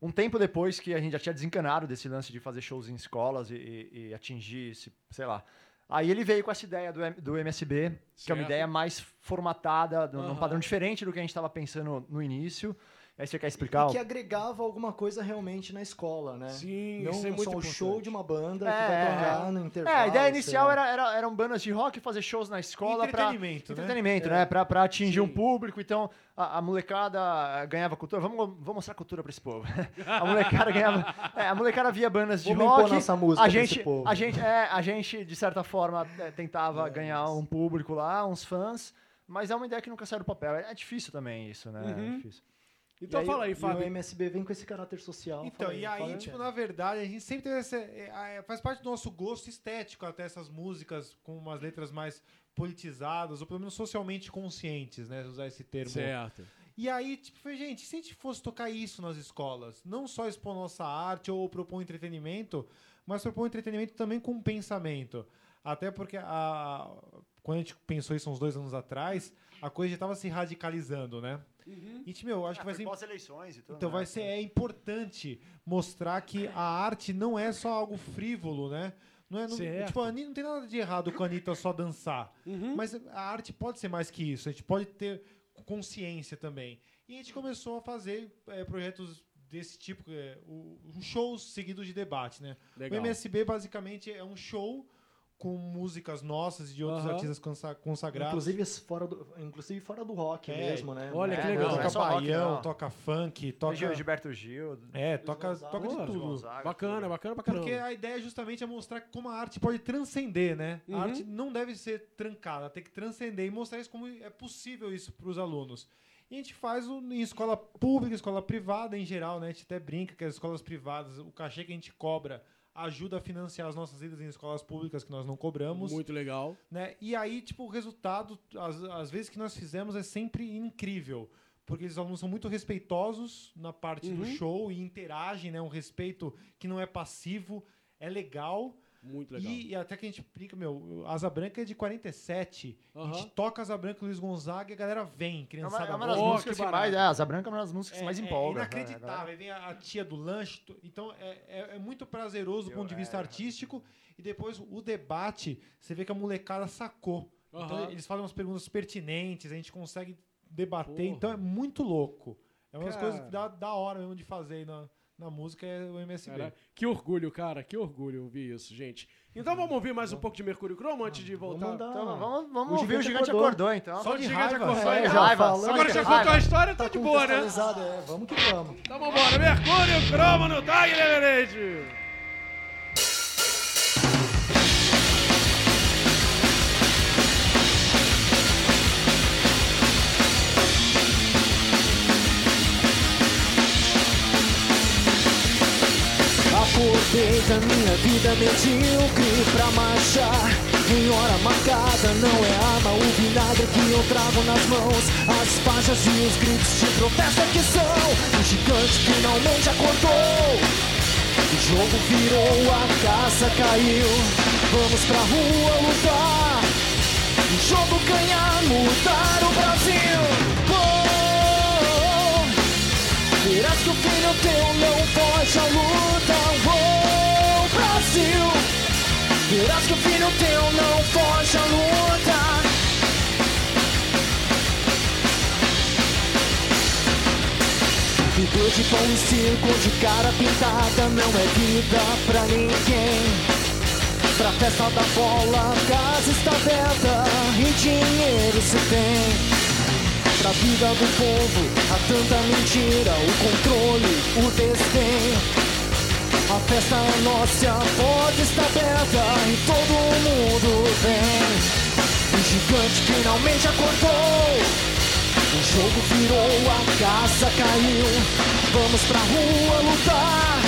um tempo depois que a gente já tinha desencanado desse lance de fazer shows em escolas e, e- e atingir, esse, sei lá, Aí ele veio com essa ideia do, do MSB, que é uma Certo. ideia mais formatada, num Aham. padrão diferente do que a gente estava pensando no início. Aí você quer E explicar? que agregava alguma coisa realmente na escola, né? Sim, Não isso é muito só um importante. show de uma banda É, que vai tocar no intervalo. É, a ideia inicial era, era- eram bandas de rock fazer shows na escola para Entretenimento, né? entretenimento, né? Pra, pra atingir um Sim. público. Então, a, a molecada ganhava cultura. Vamos, vamos mostrar cultura pra esse povo. a molecada ganhava. é, a molecada via bandas de Vamos rock. nossa música a pra gente, esse povo. a gente, é, a gente, de certa forma, é, tentava ganhar um público lá, uns fãs. Mas é uma ideia que nunca saiu do papel. É, é difícil também isso, né? Uhum. É difícil. Então E fala aí, e Fábio. o MSB vem com esse caráter social. Então, fala e aí, tipo, aí. na verdade, a gente sempre teve essa. é, é, faz parte do nosso gosto estético até essas músicas com umas letras mais politizadas, ou pelo menos socialmente conscientes, né? Usar esse termo. Certo. E aí, tipo, foi, gente, se a gente fosse tocar isso nas escolas, não só expor nossa arte ou propor entretenimento, mas propor entretenimento também com pensamento. Até porque a, quando a gente pensou isso uns dois anos atrás, a coisa já estava se radicalizando, né? E, tipo, meu, acho que vai ser pós-eleições e tudo. então vai ser é importante mostrar que a arte não é só algo frívolo, né? Não é, não, tipo, a Anitta- não tem nada de errado com a Anitta só dançar. Uhum. Mas a arte pode ser mais que isso. A gente pode ter consciência também. E a gente começou a fazer é, projetos desse tipo, é, o, o shows seguidos de debate, né? Legal. O MSB basicamente é um show com músicas nossas e de outros artistas consa- consagrados. Inclusive fora do, inclusive fora do rock É, mesmo, né? olha que É, legal. não é toca rock, baião, não. toca funk, toca... Gil- Gilberto Gil. É, toca, Gonzaga. toca de tudo. Gonzaga, Bacana, bacana, bacana. Porque a ideia justamente é mostrar como a arte pode transcender, né? Uhum. A arte não deve ser trancada, tem que transcender e mostrar isso como é possível isso para os alunos. E a gente faz o- em escola pública, escola privada em geral, né? A gente até brinca que as escolas privadas, o cachê que a gente cobra ajuda a financiar as nossas idas em escolas públicas que nós não cobramos, Muito legal. né? E aí, tipo, o resultado, às, às vezes que nós fizemos é sempre incrível. Porque os alunos são muito respeitosos na parte do Uhum. show e interagem, né? Um respeito que não é passivo, é legal. Muito legal. E, e até que a gente brinca, meu, Asa Branca é de 47. A Aham. gente toca Asa Branca e Luiz Gonzaga e a galera vem, É uma, criançada. é uma das Oh, volta. músicas que que, mais. É, Asa Branca é uma das músicas que É, mais é empolga. né, inacreditável. vem a, a tia do lanche. Então é, é, é muito prazeroso do Eu- ponto de vista é. artístico. E depois o debate, você vê que a molecada sacou. Então Aham. eles fazem umas perguntas pertinentes, a gente consegue debater. Porra. Então é muito louco. É uma das coisas que dá da hora mesmo de fazer aí na, música é o MSB. Cara, que orgulho, cara. Que orgulho ouvir isso, gente. Então vamos ouvir mais um pouco de Mercúrio Cromo antes de voltar. Vamos Então, vamos, vamos O ouvir o gigante acordou. acordou, então. Só de de gigante raiva. acordou. É, já. já raiva. Agora já contou a história, tá Tá de boa, né? é. Vamos que vamos. Então vambora. Mercúrio Cromo no Tag Leverage. Acordei da minha vida medíocre pra marchar. Em hora marcada não é arma o vinagre que eu trago nas mãos. As faixas e os gritos de protesto que são. O gigante finalmente acordou. O jogo virou, a caça caiu. Vamos pra rua lutar. O jogo ganhar, mudar o Brasil. Oh, Verás que o filho teu não foge à luta, Brasil. Verás que o filho teu não foge à luta. Viver de pão e circo de cara pintada não é vida pra ninguém. Pra festa da bola, casa está aberta e dinheiro se tem. Pra vida do povo, há tanta mentira, o controle, o desdém. A festa nossa, a porta está aberta e todo mundo vem. O gigante finalmente acordou. O jogo virou, a caça caiu. Vamos pra rua lutar.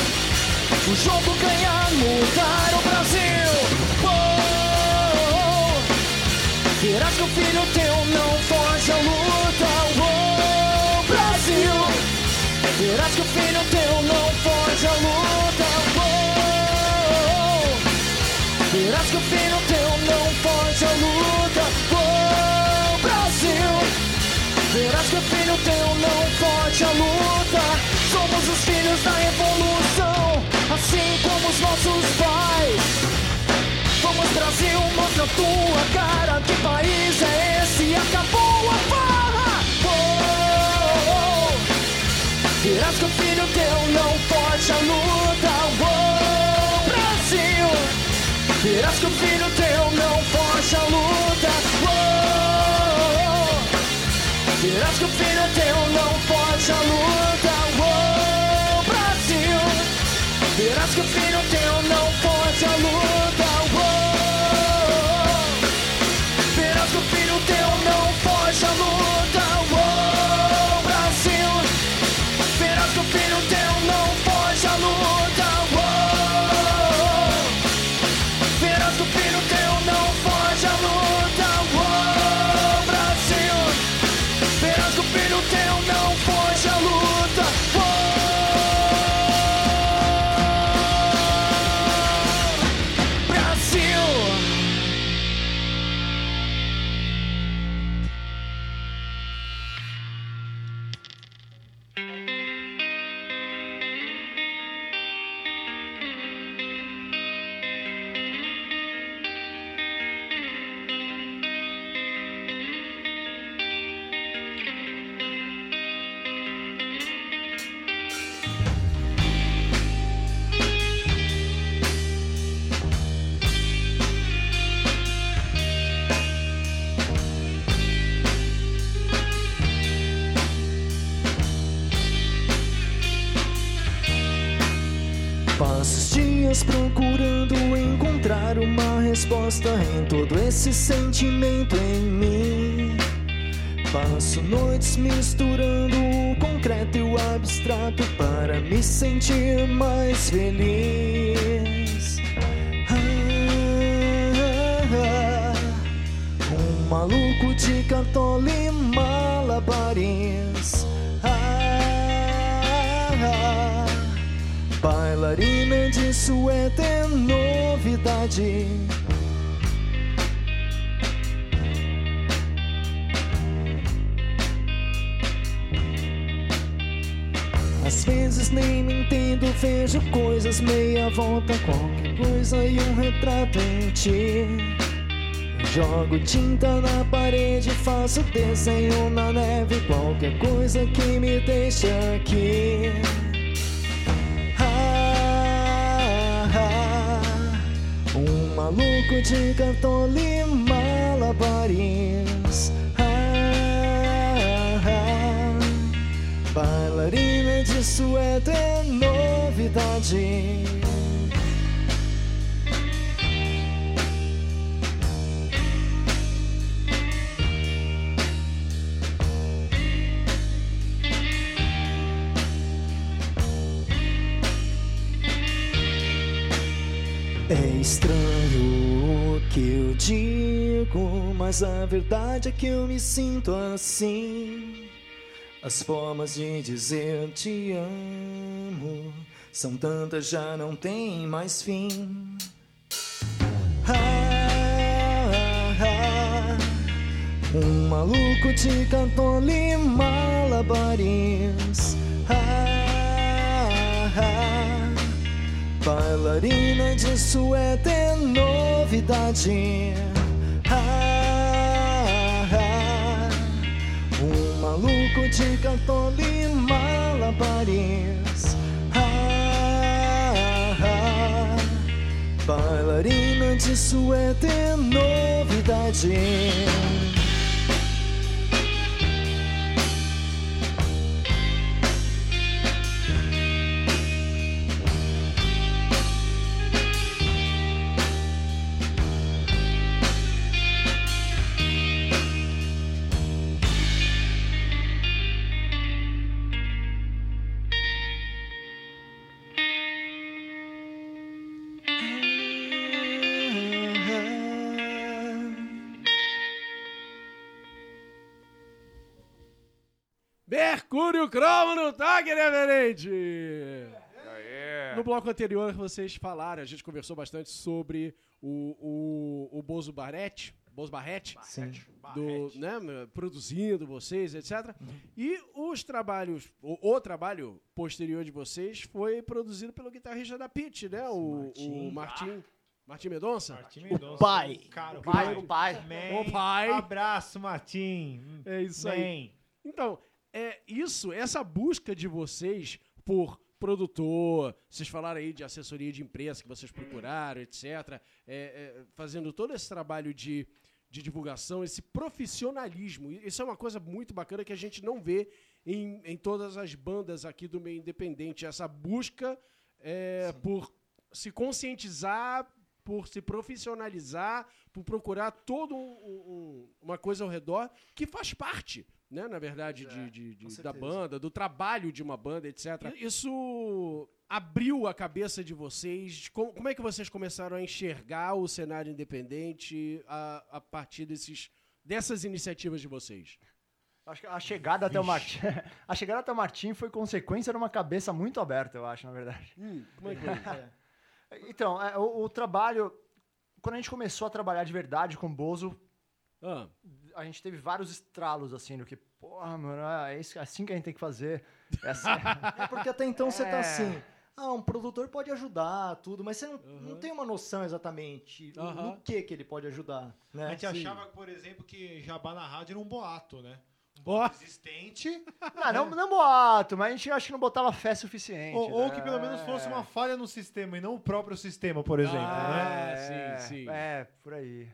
O jogo ganhar, mudar o Brasil. Oh, Verás que o filho teu não foge à luta, oh Brasil. Verás que o filho teu não foge à luta, Verás que o filho teu não foge à luta, oh Brasil. Verás que o filho teu não foge à luta. Somos os filhos da revolução, assim como os nossos pais. Vamos Brasil, mostra tua cara. Que país é esse? Acabou a farra. Oh, Verás que o filho teu não foge à luta. Oh. Verás que o filho teu não foge à luta. Oh, Verás que o filho teu não foge à luta. Resposta em todo esse sentimento em mim. Passo noites misturando o concreto e o abstrato para me sentir mais feliz. Ah. Um maluco de cartola e malabares. Ah, ah, Bailarina de suéter, novidade. Às vezes nem me entendo, vejo coisas meia volta, qualquer coisa e um retrato em ti. Jogo tinta na parede, faço desenho na neve, qualquer coisa que me deixa aqui. Ah, ah, um maluco de cartola e bailarina de suéter, novidade. É estranho o que eu digo, mas a verdade é que eu me sinto assim. As formas de dizer te amo são tantas, já não tem mais fim. Ah, ah, um maluco de cartola e malabares. Ah, ah, Bailarina de suéter, novidade. Maluco de cartola e malabares. Ah, ah, bailarina de suéter, novidade. Mercúrio Cromo no toque, reverente! No bloco anterior, vocês falaram, a gente conversou bastante sobre o, o, o Bozo Barrete, Bozo Barrete, Sim. do, né, produzindo vocês, etc. Uhum. E os trabalhos, o, o trabalho posterior de vocês foi produzido pelo guitarrista da Pitch, né? O o Martin. Martim Medonça? Martim Mendonça, pai. Cara, o Pai, o pai. Man, O pai. Abraço, Martim. É isso aí. Man. Então, é isso, essa busca de vocês por produtor, vocês falaram aí de assessoria de imprensa que vocês procuraram, etc. é, é, fazendo todo esse trabalho de, de divulgação, esse profissionalismo. Isso é uma coisa muito bacana que a gente não vê em, em todas as bandas aqui do meio independente. Essa busca é, por se conscientizar, por se profissionalizar, por procurar toda uma coisa ao redor que faz parte, né, na verdade, de, de- de- da banda, do trabalho de uma banda, etc. Isso abriu a cabeça de vocês? Como, como é que vocês começaram a enxergar o cenário independente a, a partir desses, dessas iniciativas de vocês? Acho que a chegada até o Martim, a chegada até o Martim foi consequência de uma cabeça muito aberta, eu acho, na verdade. como é que foi? isso? Então, é, o, o trabalho, quando a gente começou a trabalhar de verdade com o Bozo, Ah, a gente teve vários estralos assim, do que, porra, mano, é isso- é assim que a gente tem que fazer. É assim. É porque até então você É. tá assim. Ah, um produtor pode ajudar, tudo, mas você não, não tem uma noção exatamente no- Aham. no que que ele pode ajudar, né? A gente Sim. achava, por exemplo, que jabá na rádio era um boato, né? Um boato existente, Ah, não, não boato, mas a gente acho que não botava fé suficiente. ou, ou né? que pelo menos fosse É. uma falha no sistema e não o próprio sistema, por exemplo, né? Ah, sim, sim. É, por aí.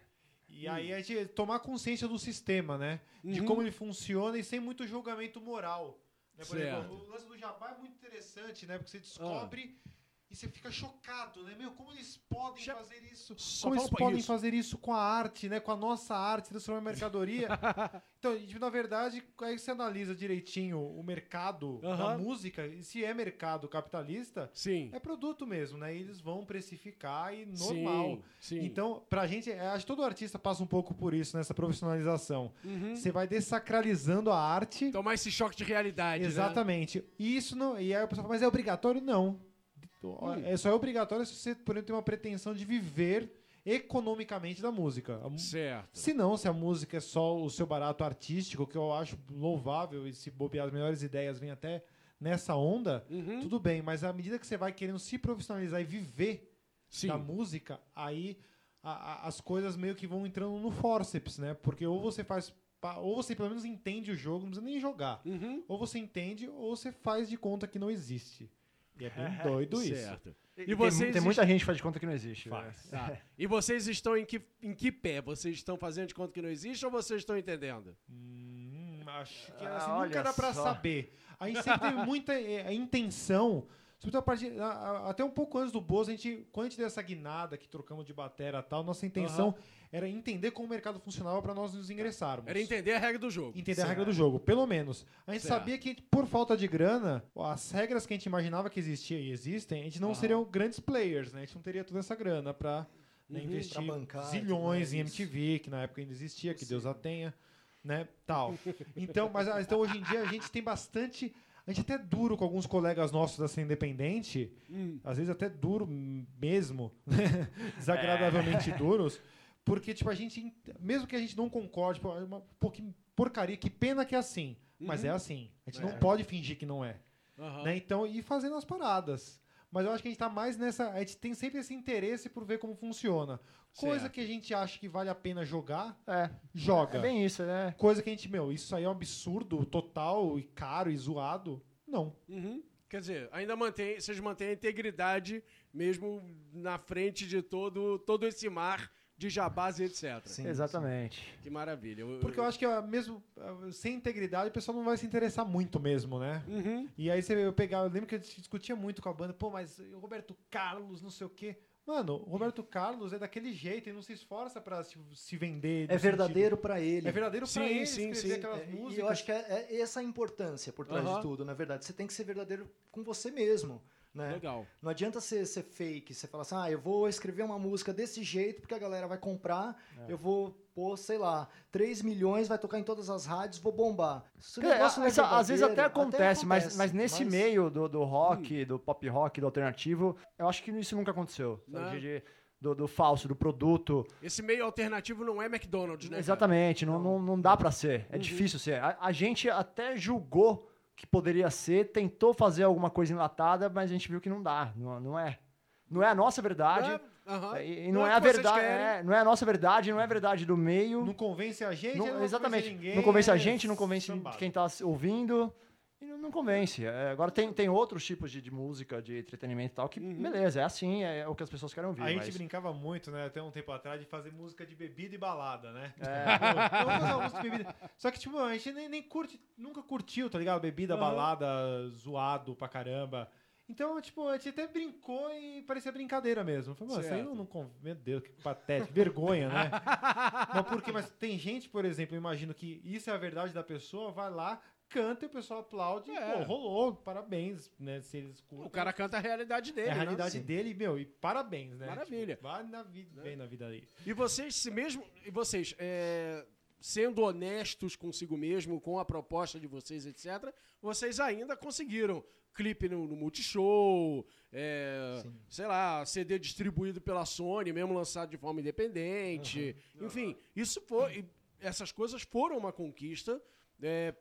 E aí a gente tomar consciência do sistema, né? De Uhum. como ele funciona e sem muito julgamento moral. Né? Por Certo. exemplo, o lance do jabá é muito interessante, né? Porque você descobre e você fica chocado, né? Meu, como eles podem Já- fazer isso? Só Como eles podem isso. fazer isso com a arte, né? Com a nossa arte, transformar em mercadoria. então, e, na verdade, aí você analisa direitinho o mercado da Aham. música, e se é mercado capitalista, Sim. é produto mesmo, né? E eles vão precificar e normal. Sim, sim. Então, pra gente, é, acho que todo artista passa um pouco por isso, nessa profissionalização. Uhum. Você vai dessacralizando a arte. Tomar esse choque de realidade, né? Exatamente. E isso não. E aí o pessoal fala, mas é obrigatório? Não. É só é obrigatório se você, por exemplo, tem uma pretensão de viver economicamente da música. Certo. Se não, se a música é só o seu barato artístico, que eu acho louvável, e se bobear as melhores ideias vêm até nessa onda, Uhum. tudo bem. Mas à medida que você vai querendo se profissionalizar e viver Sim. da música, aí a- a- as coisas meio que vão entrando no forceps, né? Porque ou você faz. Ou você pelo menos entende o jogo, não precisa nem jogar. Uhum. Ou você entende, ou você faz de conta que não existe. E é bem doido isso. Certo. E, E tem, vocês tem muita gente que faz de conta que não existe. né? Faz. Tá. E vocês estão em que, em que pé? Vocês estão fazendo de conta que não existe ou vocês estão entendendo? Hum, acho que Ah, assim, nunca dá pra só. saber. A gente sempre teve muita eh, intenção. Sobretudo a partir, a- a- até um pouco antes do Bozo, a gente, quando a gente deu essa guinada que trocamos de batera e tal, nossa intenção era entender como o mercado funcionava pra nós nos ingressarmos. Era entender a regra do jogo. Entender a regra do jogo, pelo menos. A gente Certo. sabia que, por falta de grana, as regras que a gente imaginava que existiam e existem, a gente não Aham. seriam grandes players, né? A gente não teria toda essa grana pra né, Uhum. investir bancar zilhões em. MTV, que na época ainda existia, que Deus a tenha, né? Tal. Então, mas então, hoje em dia a gente tem bastante. A gente é até duro com alguns colegas nossos da cena independente, Hum. às vezes até duro mesmo, né? É. desagradavelmente duros, porque tipo a gente, mesmo que a gente não concorde, é uma porcaria, que pena que é assim, mas Uhum. é assim. A gente É. não pode fingir que não é, Aham. né? Então, ir fazendo as paradas. Mas eu acho que a gente tá mais nessa, a gente tem sempre esse interesse por ver como funciona. Coisa Certo. que a gente acha que vale a pena jogar, É, joga. é bem isso, né? Coisa que a gente, meu, isso aí é um absurdo total e caro e zoado. Não. Uhum. Quer dizer, ainda mantém, vocês mantêm a integridade mesmo na frente de todo, todo esse mar de jabás e etc. Sim. Exatamente. Que maravilha. Eu- Porque eu acho que ah, mesmo ah, sem integridade o pessoal não vai se interessar muito mesmo, né? Uhum. E aí você eu pegava, eu lembro que eu discutia muito com a banda, pô, mas o Roberto Carlos, não sei o quê. Mano, o Roberto Carlos é daquele jeito, ele não se esforça pra se, se vender. É verdadeiro pra sentido- ele. É verdadeiro pra Sim, ele sim, escrever sim. aquelas É, músicas. E eu acho que é, é essa a importância por trás Aham. de tudo, na verdade. Você tem que ser verdadeiro com você mesmo. Né? Legal. Não adianta ser, ser fake, você falar assim, ah, eu vou escrever uma música desse jeito porque a galera vai comprar, É. eu vou pôr, sei lá, 3 milhões, vai tocar em todas as rádios, vou bombar. É, é essa- às vezes até acontece, mas, acontece, mas nesse mas- meio do, do rock, do pop rock, do alternativo, eu acho que isso nunca aconteceu. do, do falso, do produto. Esse meio alternativo não é McDonald's, né? cara? Exatamente, não, não, não dá pra ser. É Uhum. difícil ser. A, a gente até julgou que poderia ser, tentou fazer alguma coisa enlatada, mas a gente viu que não dá. Não, não é. Não é a nossa verdade. Aham. E, e Não não, é é, a verdade, é, não é a nossa verdade, não é a verdade do meio. Não convence a gente, Não- não exatamente. convence ninguém. não convence a é gente, não convence quem tá ouvindo. E não, não convence. É, agora tem, tem outros tipos de, de música, de entretenimento e tal, que beleza, é assim, é, o que as pessoas querem ouvir. A gente mas- brincava muito, né, até um tempo atrás, de fazer música de bebida e balada, né? É. Pô, Vamos fazer uma música de bebida. Só que, tipo, a gente nem, nem curte, nunca curtiu, tá ligado? Bebida, balada, zoado pra caramba. Então, tipo, a gente até brincou e parecia brincadeira mesmo. Falei, mano, isso aí não, não Meu Deus, que patético, vergonha, né? mas por quê? Mas tem gente, por exemplo, eu imagino que isso é a verdade da pessoa, vai lá, canta e o pessoal aplaude. É. Pô, rolou, parabéns, né? Se eles curtem. O cara canta a realidade dele, É a né? realidade dele, meu, e parabéns, né? Maravilha. Tipo, vai na vida, bem na vida aí. E vocês, se mesmo. E vocês, é, sendo honestos consigo mesmo, com a proposta de vocês, etc., vocês ainda conseguiram clipe no, no Multishow, é, sei lá, CD distribuído pela Sony, mesmo lançado de forma independente. Enfim, isso foi. Essas coisas foram uma conquista. é,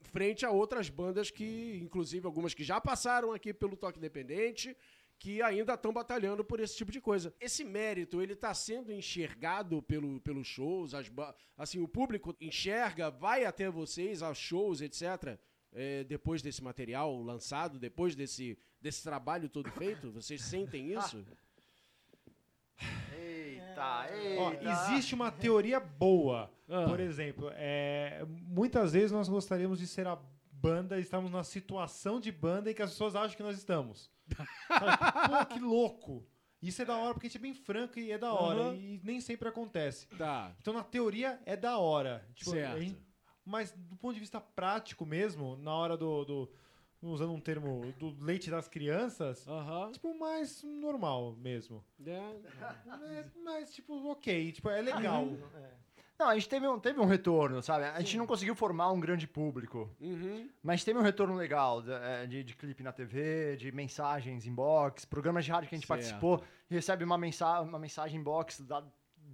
frente a outras bandas que, inclusive algumas que já passaram aqui pelo Toque Independente, que ainda estão batalhando por esse tipo de coisa. Esse mérito, ele está sendo enxergado pelo, pelos shows, as assim, o público enxerga, vai até vocês, aos shows, etc., é, depois desse material lançado, depois desse, desse trabalho todo feito? Vocês sentem isso? Eita, Ó, eita. existe uma teoria boa. Ah. Por exemplo, é, muitas vezes nós gostaríamos de ser a banda, estamos na situação de banda em que as pessoas acham que nós estamos. Pô, que louco! Isso é da hora porque a gente é bem franco e é da hora. Aham. E nem sempre acontece. Tá. Então, na teoria, é da hora. Tipo, Certo. gente- mas do ponto de vista prático mesmo, na hora do. do- usando um termo do leite das crianças, Aham. tipo, mais normal mesmo. É. É, mas, tipo, ok. Tipo, é legal. Não, a gente teve um, teve um retorno, sabe? A gente não conseguiu formar um grande público. Uhum. Mas teve um retorno legal de, é, de, de clipe na TV, de mensagens inbox, programas de rádio que a gente Certo. participou recebe uma, mensa uma mensagem inbox da-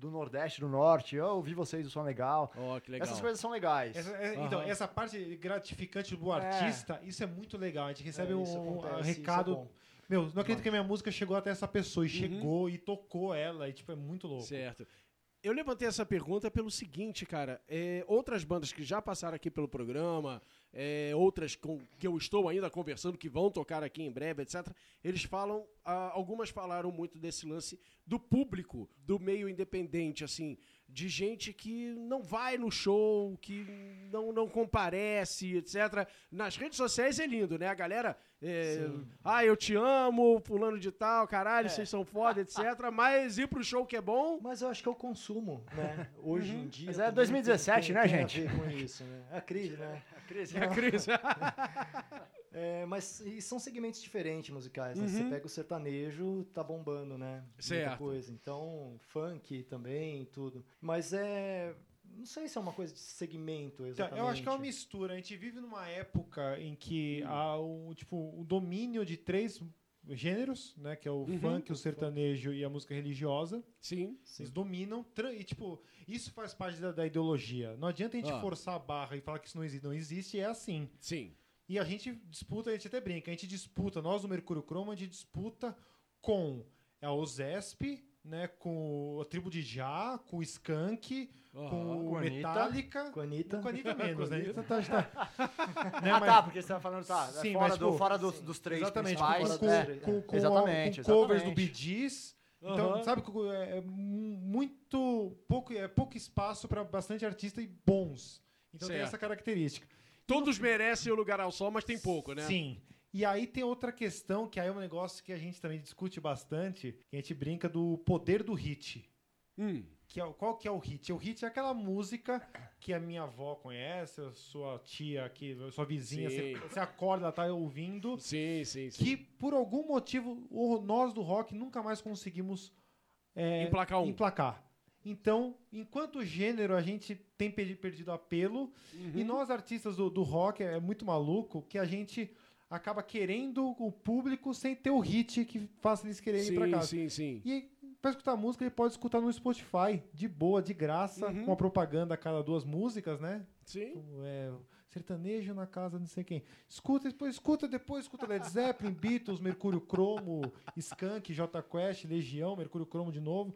do Nordeste, do Norte. Eu ouvi vocês, o som é legal. Ó, que legal. Essas coisas são legais. Essa- é, Então, Aham. essa parte gratificante do É. artista, isso é muito legal. A gente recebe É, um, um acontece, isso é recado. Meu, não acredito que a minha música chegou até essa pessoa. E chegou e tocou ela. E, tipo, é muito louco. Certo. Eu levantei essa pergunta pelo seguinte, cara. é, outras bandas que já passaram aqui pelo programa, é, outras com que eu estou ainda conversando, que vão tocar aqui em breve, etc. Eles falam, ah, algumas falaram muito desse lance do público, do meio independente, assim, de gente que não vai no show, que não, não comparece, etc. Nas redes sociais é lindo, né? A galera, é, ah, eu te amo, fulano de tal, caralho, vocês são foda, etc. Mas ir pro show que é bom, Mas eu acho que é o consumo, né? Hoje em dia. Mas é também 2017, tem- né, tem gente? A ver com isso, né? A crise, né? é a crise. É, mas e são segmentos diferentes musicais. né? Você pega o sertanejo, tá bombando, né? Certo. Muita coisa. Então, funk também, tudo. Mas é. Não sei se é uma coisa de segmento Então, exatamente. eu acho que é uma mistura. A gente vive numa época em que há o, tipo, o domínio de três gêneros, né? Que é o funk, o sertanejo e a música religiosa. Sim. Eles dominam. E, tipo, isso faz parte da, da ideologia. Não adianta a gente Ah. forçar a barra e falar que isso não existe. Não existe, é assim. Sim. E a gente disputa, a gente até brinca, a gente disputa, nós do Mercúrio Chroma, a gente disputa com a OZESP, né, com a Tribo de Já, com o Skank, com Com. Metallica. Com a Anitta. Com a Anitta menos, né? Anitta. Tá, tá- né, ah, mas- tá, porque você tá falando, tá, é Sim, fora, mas, do, tipo, fora dos, dos três Exatamente, principais. com, é. com, com, exatamente, com covers do exatamente. Bee Gees. Então, Aham. sabe, que é mu- muito pouco, é pouco espaço para bastante artista e bons. Então tem Certo. essa característica. Todos merecem o lugar ao sol, mas tem pouco, né? Sim. E aí tem outra questão, que aí é um negócio que a gente também discute bastante, que a gente brinca do poder do hit. Hum. Que é, o- qual que é o hit? O hit é aquela música que a minha avó conhece, a sua tia, aqui, a sua vizinha, Sim. você, você acorda, ela tá ouvindo, Sim, sim, sim. que por algum motivo o- nós do rock nunca mais conseguimos é, Emplacar um. emplacar. Então, enquanto gênero, a gente tem perdi- perdido apelo, Uhum. e nós, artistas do, do rock, é muito maluco que a gente acaba querendo o público sem ter o hit que faça eles quererem ir pra Sim, casa. sim, sim. E pra escutar música, ele pode escutar no Spotify, de boa, de graça, Uhum. com a propaganda a cada duas músicas, né? Sim. É, sertanejo na casa não sei quem. Escuta, depois escuta, depois escuta Led Zeppelin, Beatles, Mercúrio Cromo, Skank, J Quest, Legião, Mercúrio Cromo de novo.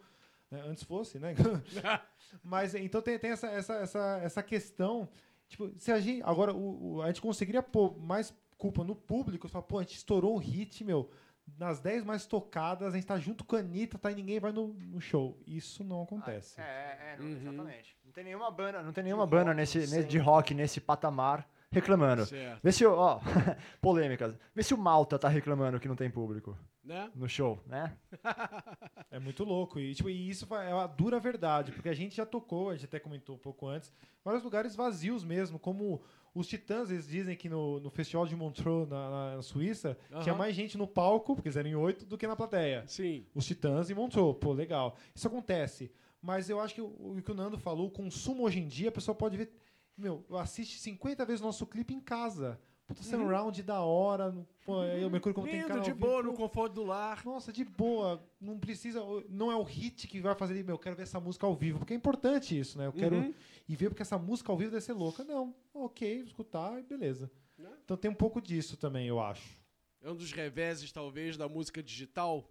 Né? Antes fosse, né? Mas então tem, tem essa, essa, essa, essa questão. Tipo, se a gente. Agora, o, o- a gente conseguiria pôr mais culpa no público, falar, pô, a gente estourou um hit, meu. Nas 10 mais tocadas, a gente tá junto com a Anitta, tá, e ninguém vai no, no show. Isso não acontece. É, é, é, não, Uhum. exatamente. Não tem nenhuma banda, não tem nenhuma banda nesse, nesse- de rock nesse patamar reclamando. Certo. Vê se o, ó, polêmicas. Vê se o Malta tá reclamando que não tem público Né? no show, né? É muito louco. E, tipo, e isso é uma dura verdade, porque a gente já tocou, a gente até comentou um pouco antes, vários lugares vazios mesmo, como os Titãs, eles dizem que no, no Festival de Montreux, na, na Suíça, Aham. tinha mais gente no palco, porque eles eram em oito, do que na plateia. Sim. Os Titãs e Montreux, pô, legal. Isso acontece. Mas eu acho que o, o que o Nando falou, o consumo hoje em dia, a pessoa pode ver. Meu, assiste 50 vezes o nosso clipe em casa. Puta surround da hora. no- Pô, aí o Mercúrio como tem Lindo, canal de vivo, boa, pô, no conforto do lar. nossa, de boa. Não precisa. Não é o hit que vai fazer. Meu, eu quero ver essa música ao vivo. Porque é importante isso, né? Eu quero Uhum. ir ver porque essa música ao vivo deve ser louca. Não. Ok, escutar e beleza. Né? Então tem um pouco disso também, eu acho. É um dos reveses, talvez, da música digital.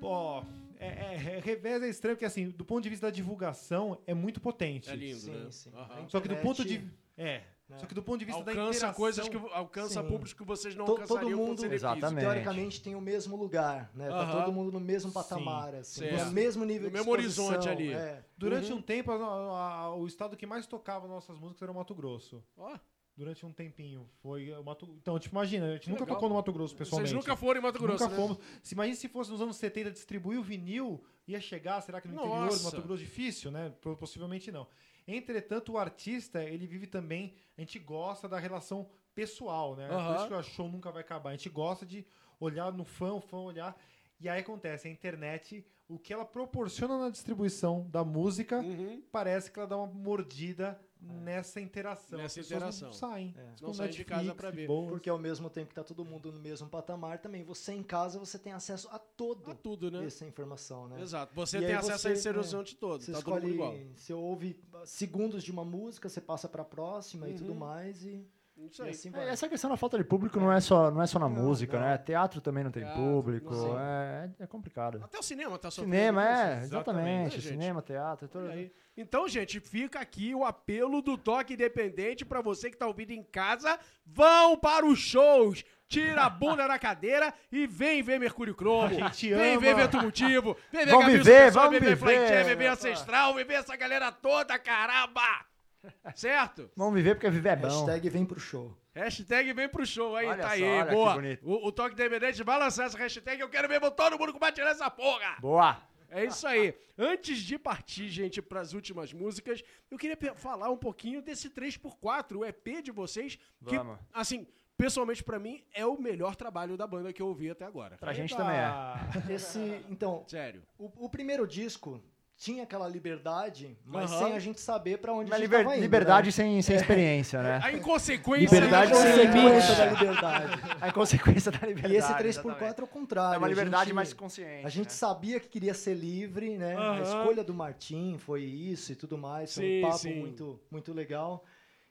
Pô, é, é, é, revés é estranho, porque assim, do ponto de vista da divulgação, é muito potente. É lindo, Sim, né? sim. Aham. Só que do ponto de. É. né? Só que do ponto de vista da Alcança interação. coisas que alcança Sim. públicos que vocês não To- todo alcançariam com mundo- Exatamente. Teoricamente tem o mesmo lugar, né? Tá todo mundo no mesmo patamar, assim, certo. no mesmo nível No de mesmo horizonte ali. é. Durante Uhum. um tempo, a- a- o estado que mais tocava nossas músicas era o Mato Grosso. Ó, Durante um tempinho. Foi o Mato... Então, tipo, imagina, a gente Que nunca legal. tocou no Mato Grosso pessoalmente. vocês nunca foram em Mato Grosso, Nunca né? fomos. Se imagina se fosse nos anos 70 distribuir o vinil, ia chegar, será que no interior do Nossa. Mato Grosso difícil, né? Possivelmente não. Entretanto, o artista, ele vive também, a gente gosta da relação pessoal, né? Aham. Por isso que o show nunca vai acabar. A gente gosta de olhar no fã, o fã olhar. E aí acontece, a internet, o que ela proporciona na distribuição da música, Uhum. parece que ela dá uma mordida nessa interação. Nessa As pessoas interação. Não saem. É. Não saem de casa pra de ver. boas. Porque ao mesmo tempo que tá todo mundo no mesmo patamar, também você em casa você tem acesso a todo A tudo, né? essa informação, né? Exato. Você E tem acesso você- a esse horizonte todo. Você Tá todo mundo igual. escolhe, você ouve segundos de uma música, você passa pra próxima e Uhum. tudo mais e, Isso aí. assim É, essa questão da falta de público não é só, não é só na Não, música, não. né? Teatro também não tem Teatro, público, não. é, é complicado. Até o cinema tá sofrendo. Cinema, é, exatamente. né, cinema, teatro, tudo. Aí. Então, gente, fica aqui o apelo do Toque Independente pra você que tá ouvindo em casa. Vão para os shows! Tira a bunda da cadeira e vem ver Mercúrio Cromo. A gente vem ama. ver Vento Motivo. Vem ver Vamos Gabriel viver, Pessoa, vem ver viver. vem ver Ancestral, vem ver essa galera toda, caramba! Certo? Vamos viver porque viver é bom. Hashtag vem pro show. Hashtag vem pro show aí, Olha tá só, aí, olha que boa. O, o Toque Independente vai lançar essa hashtag, eu quero ver todo mundo compartilhar essa porra! Boa! É isso aí. Antes de partir, gente, para as últimas músicas, eu queria falar um pouquinho desse 3x4, o EP de vocês, que, Vamos. assim, pessoalmente pra mim, é o melhor trabalho da banda que eu ouvi até agora. Pra gente também é. Esse, então, Sério. o, o primeiro disco tinha aquela liberdade, mas Aham. sem a gente saber pra onde Uma a gente liber- tava indo, liberdade né? sem, sem experiência, né? A inconsequência Liberdade da sem coisa. Consequência da liberdade. A inconsequência da liberdade. E esse exatamente. 3x4 é o contrário. É uma liberdade gente- mais consciente. A gente né? sabia que queria ser livre, né? Aham. A escolha do Martim foi isso e tudo mais. Foi Sim, um papo sim. muito, muito legal.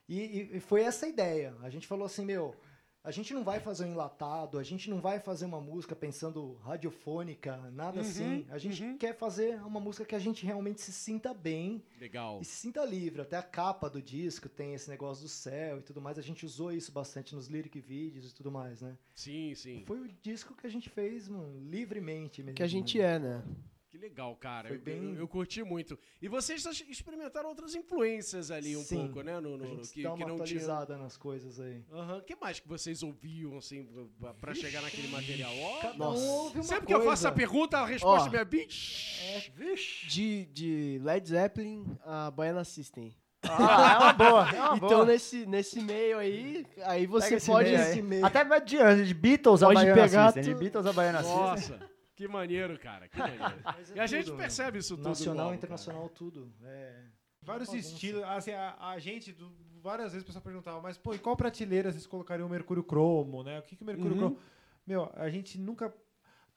E, e- e foi essa a ideia. A gente falou assim, meu, a gente não vai fazer um enlatado, a gente não vai fazer uma música pensando radiofônica, nada Uhum, assim. A gente uhum. quer fazer uma música que a gente realmente se sinta bem Legal. e se sinta livre. Até a capa do disco tem esse negócio do céu e tudo mais. A gente usou isso bastante nos lyric vídeos e tudo mais, né? Sim, sim. Foi o disco que a gente fez, mano, livremente mesmo. Que a gente né? é, né? Que legal, cara. Foi Eu, bem- eu, eu curti muito. E vocês experimentaram outras influências ali um Sim. pouco, né? No, no- A gente que, dá que uma não tinha. atualizada nas coisas aí. Aham. O que mais que vocês ouviam, assim, pra- pra chegar naquele material? Ó, Cada Nossa. um ouve uma Sempre que eu faço coisa. a pergunta, a resposta é minha bitch. De, de Led Zeppelin a Baiana System. Ah, é uma boa. É uma então, boa. nesse, nesse meio aí, aí você pode. meio aí. meio. Até de antes, de Beatles a Pode Baiana pegar System. De tudo. Beatles a Baiana System. Que maneiro, cara. Que maneiro. É E a gente tudo, né? percebe isso tudo. Nacional, igual, internacional, tudo. É. Vários estilos. Assim, a, a gente, do- várias vezes o pessoal perguntava, mas pô, em qual prateleira vocês colocariam o Mercúrio Cromo, né? O que, que o Mercúrio Uhum. Cromo. Meu, a gente nunca.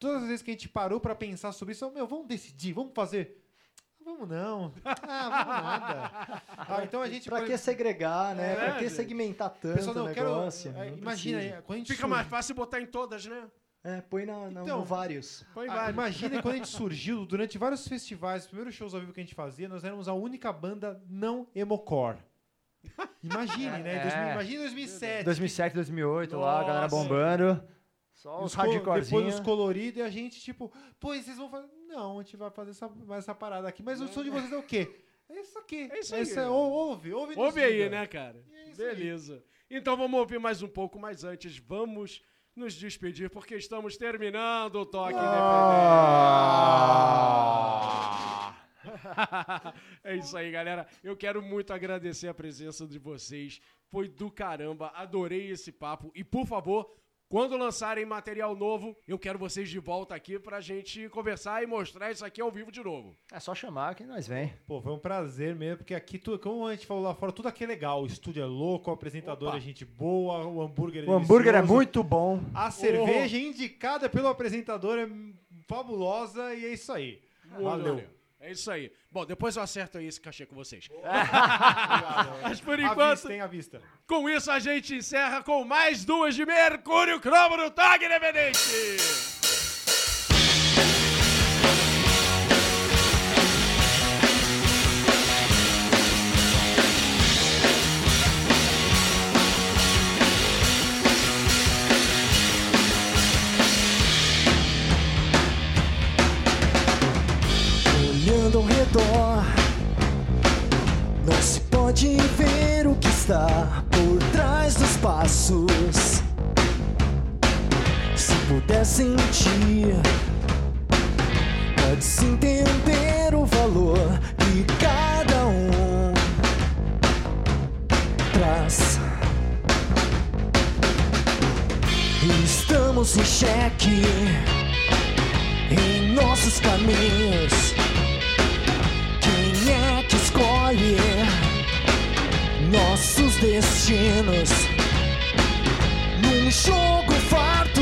Todas as vezes que a gente parou pra pensar sobre isso, meu, vamos decidir, vamos fazer. Vamos não. Ah, vamos nada. Ah, então a gente Pra pode- que segregar, né? É, pra que gente. segmentar tanto Pessoal, não, o eu quero. negócio? é, Não imagina, precisa. quando a gente Fica surge- mais fácil botar em todas, né? É, põe na, na- Então, no vários. Põe Ah, vários. imagina quando a gente surgiu, durante vários festivais, os primeiros shows ao vivo que a gente fazia, nós éramos a única banda não emocore. Imagine, né? É. 2000, imagine 2007. 2007, 2008, lá, a galera Nossa. bombando. Só os os co- depois hardcorezinhos. os coloridos e a gente, tipo, pô, vocês vão fazer. Não, a gente vai fazer essa, mais essa parada aqui. Mas o som de vocês é o quê? É isso aqui. É isso aí. Essa- ou- ouve, ouve. Ouve aí, né, cara? É isso aí. Beleza. Então vamos ouvir mais um pouco, mas antes vamos nos despedir, porque estamos terminando o Toque Ah! Independente. é isso aí, galera. Eu quero muito agradecer a presença de vocês. Foi do caramba. Adorei esse papo. E, por favor, quando lançarem material novo, eu quero vocês de volta aqui pra gente conversar e mostrar isso aqui ao vivo de novo. É só chamar que nós vem. Pô, foi um prazer mesmo, porque aqui, tu- como a gente falou lá fora, tudo aqui é legal. O estúdio é louco, o apresentador Opa. é gente boa, o hambúrguer é O hambúrguer é muito bom. A cerveja indicada pelo apresentador é fabulosa e é isso aí. Valeu. É isso aí. Bom, depois eu acerto aí esse cachê com vocês. Mas por enquanto, hein, à vista. com isso a gente encerra com mais duas de Mercúrio Cromo no Tag Independente. Redor, não se pode ver o que está por trás dos passos. Se puder sentir, pode-se entender o valor que cada um traz. Estamos em xeque em nossos caminhos. Destinos? Num jogo farto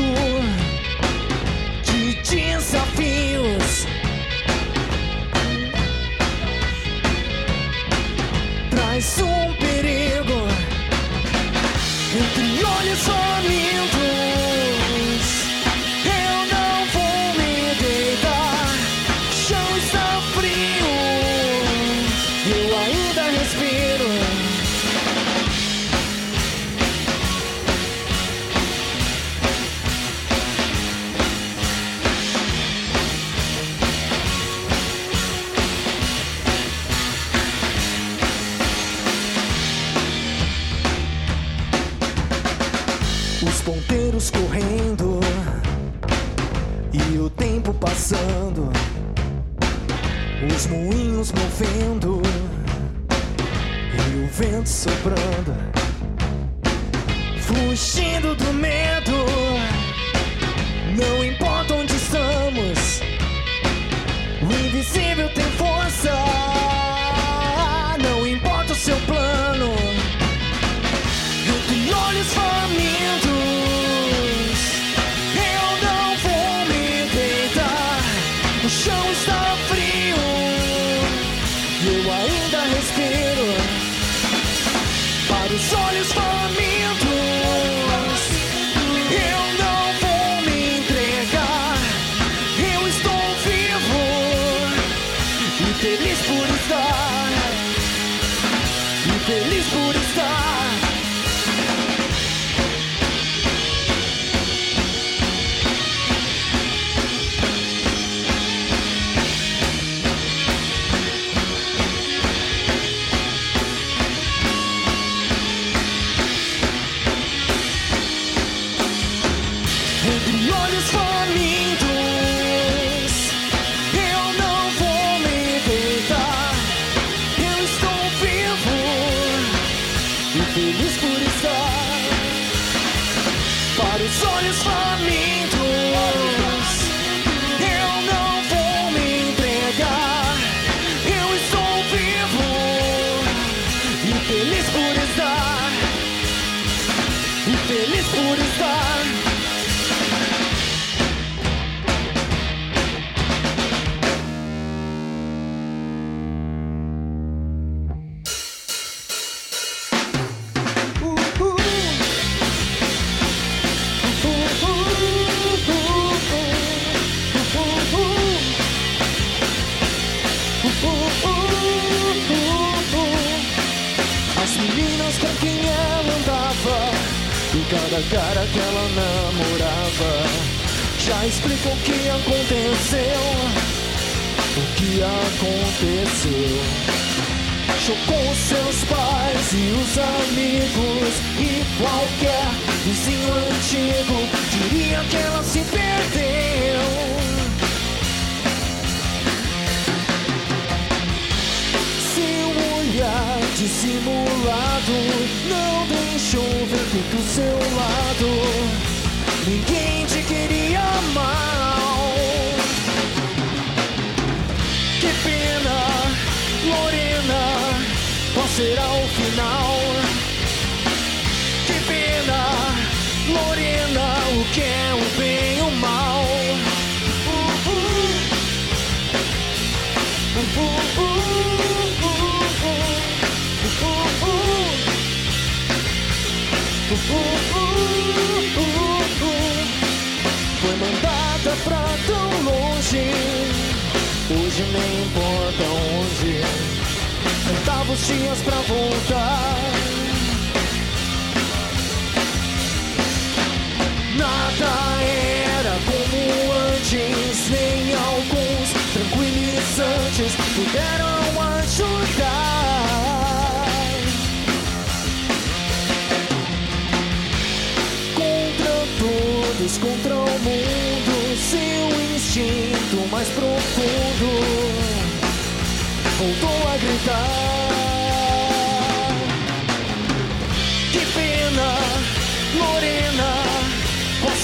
vento soprando,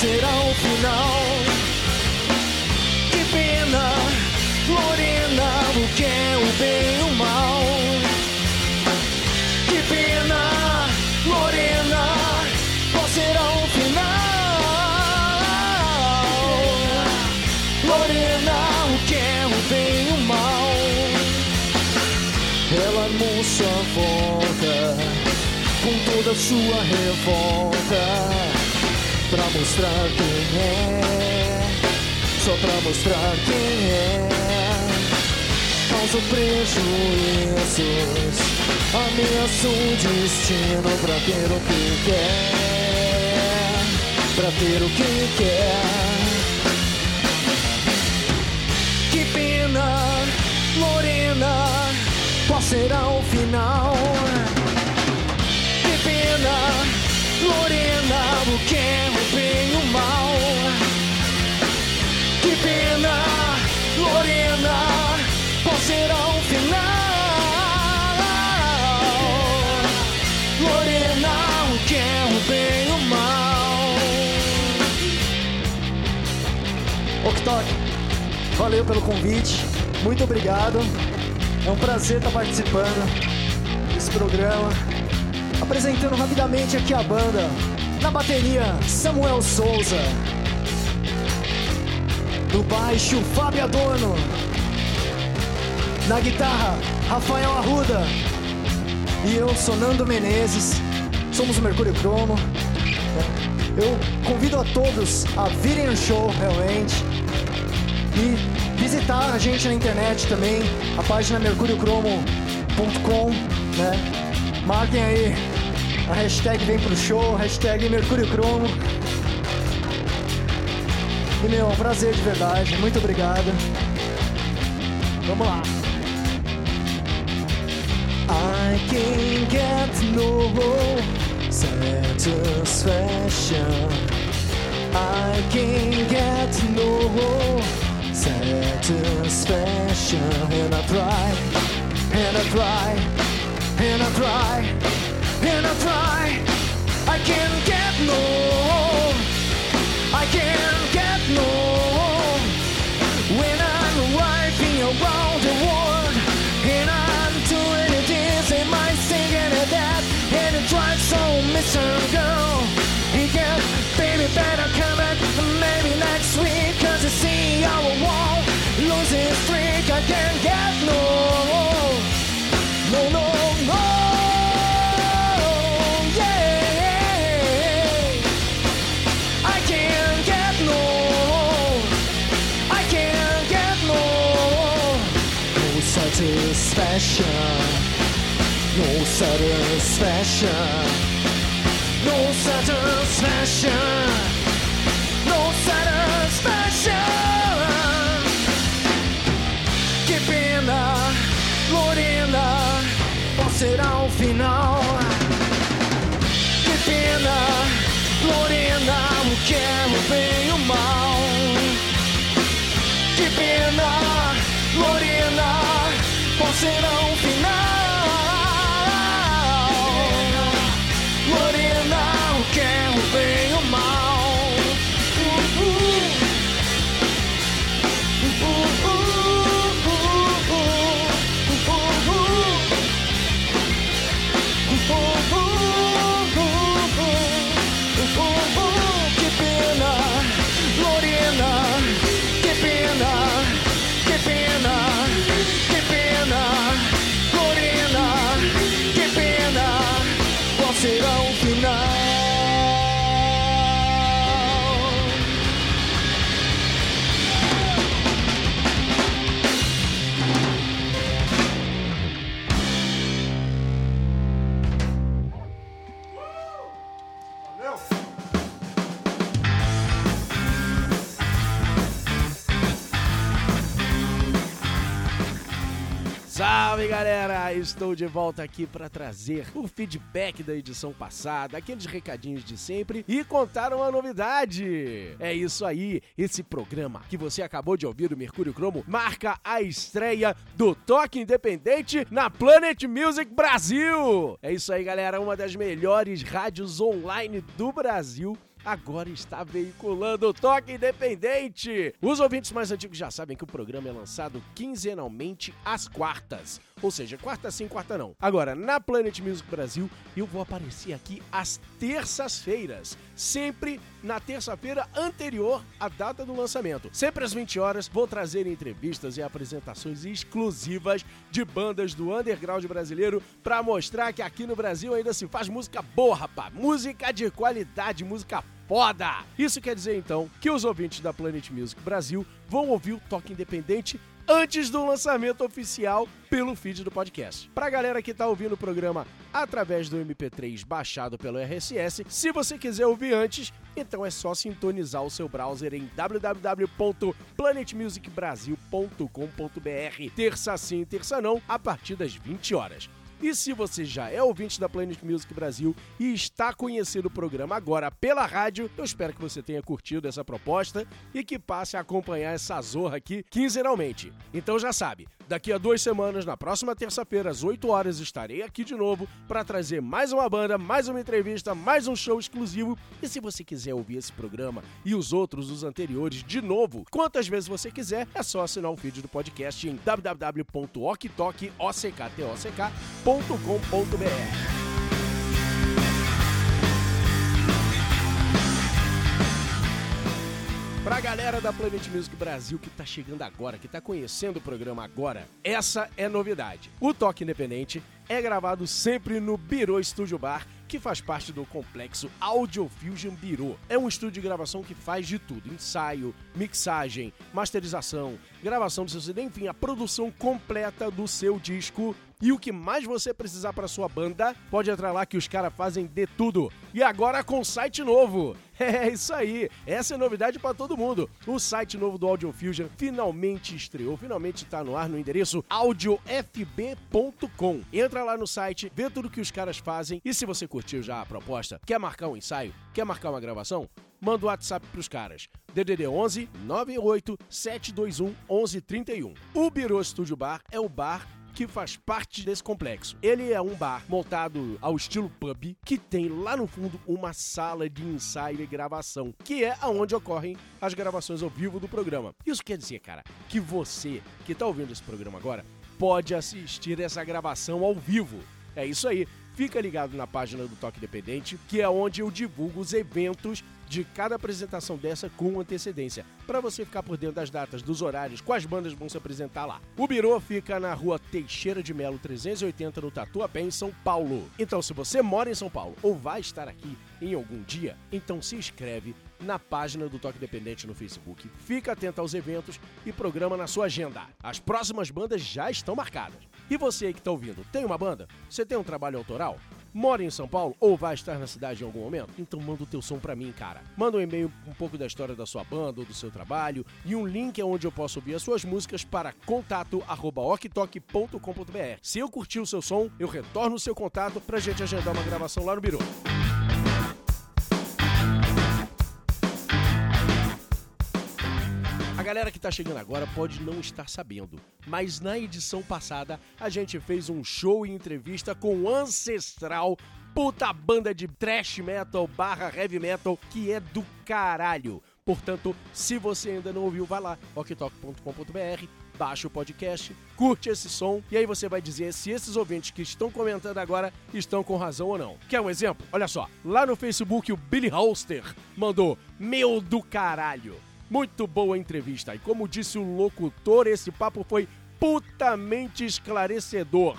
será o final? Que pena, Lorena O que é o bem e o mal? Que pena, Lorena Qual será o final? Lorena, o que é o bem e o mal? Ela armou sua volta com toda sua revolta pra mostrar quem é, só pra mostrar quem é. Causou prejuízos, ameaçou o destino pra ter o que quer, pra ter o que quer. Que pena, Lorena, qual será o final? Que pena, Lorena, o que é o bem e o mal? Que pena, Lorena, qual será o final? Lorena, o que é o bem e o mal? Ok, valeu pelo convite, muito obrigado. É um prazer estar participando desse programa. Apresentando rapidamente aqui a banda. Na bateria, Samuel Souza. No baixo, Fábio Adorno. Na guitarra, Rafael Arruda. E eu, Sonando Menezes. Somos o Mercúrio Cromo. Eu convido a todos a virem no show, realmente. E visitar a gente na internet também, a página mercuriocromo.com, né? Marquem aí a hashtag vem pro show, hashtag Mercúrio Cromo. E meu, é um prazer de verdade, muito obrigado. Vamos lá. I can get no satisfaction. I can get no satisfaction. And I try, and I try, and I try, and I try. I satisfaction, no satisfaction. No satisfaction. Que pena, Lorena, qual será o final? Que pena, Lorena, o que é o bem e o mal? Que pena, Lorena, qual será o Estou de volta aqui para trazer o feedback da edição passada, aqueles recadinhos de sempre e contar uma novidade. É isso aí, esse programa que você acabou de ouvir do Mercúrio Cromo marca a estreia do Toque Independente na Planet Music Brasil. É isso aí, galera, uma das melhores rádios online do Brasil agora está veiculando o Toque Independente. Os ouvintes mais antigos já sabem que o programa é lançado quinzenalmente às quartas. Ou seja, quarta sim, quarta não. Agora, na Planet Music Brasil, eu vou aparecer aqui às terças-feiras. Sempre na terça-feira anterior à data do lançamento. Sempre às 20 horas, vou trazer entrevistas e apresentações exclusivas de bandas do underground brasileiro para mostrar que aqui no Brasil ainda se faz música boa, rapaz. Música de qualidade, música foda. Isso quer dizer então que os ouvintes da Planet Music Brasil vão ouvir o Toque Independente antes do lançamento oficial pelo feed do podcast. Pra galera que tá ouvindo o programa através do MP3 baixado pelo RSS, se você quiser ouvir antes, então é só sintonizar o seu browser em www.planetmusicbrasil.com.br. Terça sim, terça não, a partir das 20 horas. E se você já é ouvinte da Planet Music Brasil e está conhecendo o programa agora pela rádio, eu espero que você tenha curtido essa proposta e que passe a acompanhar essa zorra aqui quinzenalmente. Então já sabe, daqui a duas semanas, na próxima terça-feira, às 8 horas, estarei aqui de novo para trazer mais uma banda, mais uma entrevista, mais um show exclusivo. E se você quiser ouvir esse programa e os outros, os anteriores, de novo, quantas vezes você quiser, é só assinar o feed do podcast em www.oktok.com.br. Pra galera da Planet Music Brasil que tá chegando agora, que tá conhecendo o programa agora, essa é novidade. O Toque Independente é gravado sempre no Biro Studio Bar, que faz parte do complexo Audio Fusion Biro. É um estúdio de gravação que faz de tudo: ensaio, mixagem, masterização, gravação do seu CD, enfim, a produção completa do seu disco. E o que mais você precisar para sua banda, pode entrar lá que os caras fazem de tudo. E agora com site novo. É isso aí, essa é novidade para todo mundo. O site novo do Audio Fusion finalmente estreou, finalmente está no ar no endereço audiofb.com. Entra lá no site, vê tudo que os caras fazem e se você curtiu já a proposta, quer marcar um ensaio, quer marcar uma gravação, manda o WhatsApp pros caras. DDD 11 98 721 1131. O Biro Studio Bar é o bar que faz parte desse complexo. Ele é um bar montado ao estilo pub que tem lá no fundo uma sala de ensaio e gravação, que é aonde ocorrem as gravações ao vivo do programa. Isso quer dizer, cara, que você que tá ouvindo esse programa agora pode assistir essa gravação ao vivo. É isso aí. Fica ligado na página do Toque Independente, que é onde eu divulgo os eventos de cada apresentação dessa com antecedência, para você ficar por dentro das datas, dos horários, quais bandas vão se apresentar lá. O Birô fica na rua Teixeira de Melo 380, no Tatuapé, em São Paulo. Então, se você mora em São Paulo ou vai estar aqui em algum dia, então se inscreve na página do Toque Independente no Facebook. Fica atento aos eventos e programa na sua agenda. As próximas bandas já estão marcadas. E você aí que está ouvindo, tem uma banda? Você tem um trabalho autoral? Mora em São Paulo ou vai estar na cidade em algum momento? Então manda o teu som pra mim, cara. Manda um e-mail um pouco da história da sua banda ou do seu trabalho e um link onde eu posso ouvir as suas músicas para contato@oktok.com.br. Se eu curtir o seu som, eu retorno o seu contato pra gente agendar uma gravação lá no Biro. Galera que tá chegando agora pode não estar sabendo, mas na edição passada a gente fez um show e entrevista com Ancestral, puta banda de thrash metal barra heavy metal que é do caralho. Portanto, se você ainda não ouviu, vai lá, oktok.com.br, baixa o podcast, curte esse som e aí você vai dizer se esses ouvintes que estão comentando agora estão com razão ou não. Quer um exemplo? Olha só, lá no Facebook o Billy Holster mandou Meu do caralho. Muito boa entrevista. E como disse o locutor, esse papo foi putamente esclarecedor.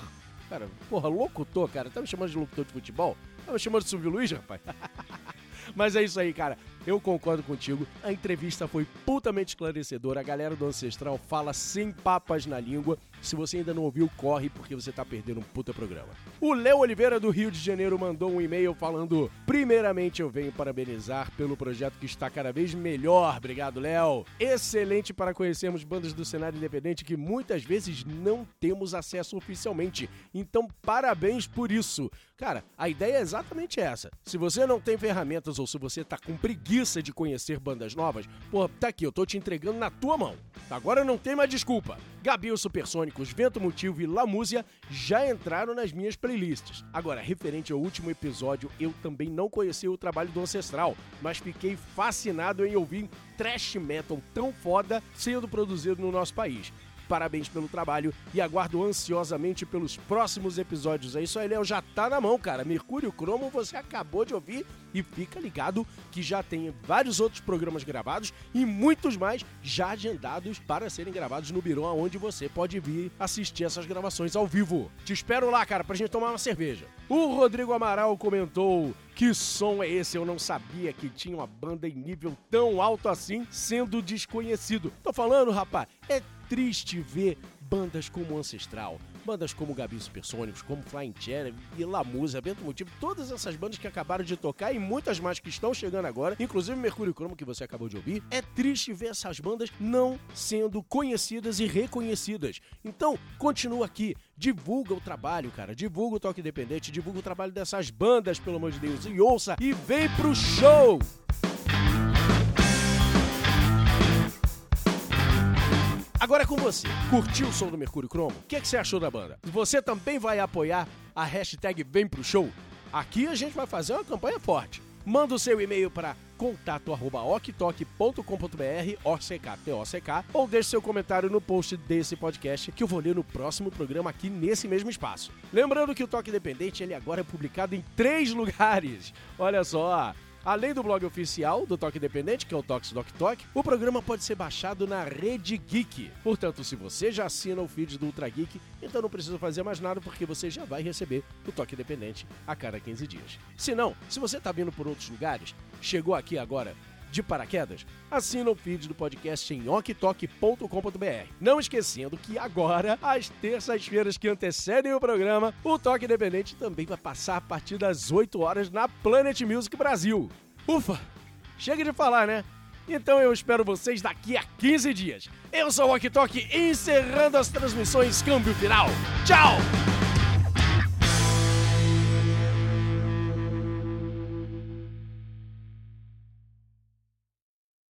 Cara, porra, locutor, cara. Tá me chamando de locutor de futebol? Tá me chamando de Silvio Luiz, rapaz? Mas é isso aí, cara. Eu concordo contigo. A entrevista foi putamente esclarecedora. A galera do Ancestral fala sem papas na língua. Se você ainda não ouviu, corre porque você tá perdendo um puta programa. O Léo Oliveira do Rio de Janeiro mandou um e-mail falando: Primeiramente, eu venho parabenizar pelo projeto que está cada vez melhor. Obrigado, Léo. Excelente para conhecermos bandas do cenário independente que muitas vezes não temos acesso oficialmente. Então, parabéns por isso. Cara, a ideia é exatamente essa. Se você não tem ferramentas ou se você tá com preguiça de conhecer bandas novas, pô, tá aqui, eu tô te entregando na tua mão. Agora não tem mais desculpa. Gabi os Supersônicos, Vento Motivo e Lamúzia já entraram nas minhas playlists. Agora, referente ao último episódio, eu também não conhecia o trabalho do Ancestral, mas fiquei fascinado em ouvir thrash metal tão foda sendo produzido no nosso país. Parabéns pelo trabalho e aguardo ansiosamente pelos próximos episódios. É isso aí, Léo, já tá na mão, cara. Mercúrio Cromo você acabou de ouvir e fica ligado que já tem vários outros programas gravados e muitos mais já agendados para serem gravados no Birô, onde você pode vir assistir essas gravações ao vivo. Te espero lá, cara, pra gente tomar uma cerveja. O Rodrigo Amaral comentou que som é esse? Eu não sabia que tinha uma banda em nível tão alto assim, sendo desconhecido. Tô falando, rapaz, é triste ver bandas como Ancestral, bandas como Gabi Supersônicos, como Flying Cherry e Lamusa, Vento Motivo, todas essas bandas que acabaram de tocar e muitas mais que estão chegando agora, inclusive Mercúrio Cromo que você acabou de ouvir, é triste ver essas bandas não sendo conhecidas e reconhecidas. Então, continua aqui, divulga o trabalho, cara, divulga o toque independente, divulga o trabalho dessas bandas, pelo amor de Deus, e ouça e vem pro show! Agora é com você. Curtiu o som do Mercúrio Cromo? O que, é que você achou da banda? Você também vai apoiar a hashtag Vem Pro Show? Aqui a gente vai fazer uma campanha forte. Manda o seu e-mail para contato@oktok.com.br, OCK, ou deixe seu comentário no post desse podcast que eu vou ler no próximo programa aqui nesse mesmo espaço. Lembrando que o Toque Independente ele agora é publicado em três lugares. Olha só, Além do blog oficial do Toque Independente, que é o Tox Doc Talk, o programa pode ser baixado na Rede Geek. Portanto, se você já assina o feed do Ultra Geek, então não precisa fazer mais nada porque você já vai receber o Toque Independente a cada 15 dias. Se não, se você está vindo por outros lugares, chegou aqui agora de paraquedas, assina o feed do podcast em oktok.com.br. Não esquecendo que agora, às terças-feiras que antecedem o programa, o Toque Independente também vai passar a partir das 8 horas na Planet Music Brasil. Ufa! Chega de falar, né? Então eu espero vocês daqui a 15 dias. Eu sou o Ok Tok, encerrando as transmissões Câmbio Final. Tchau!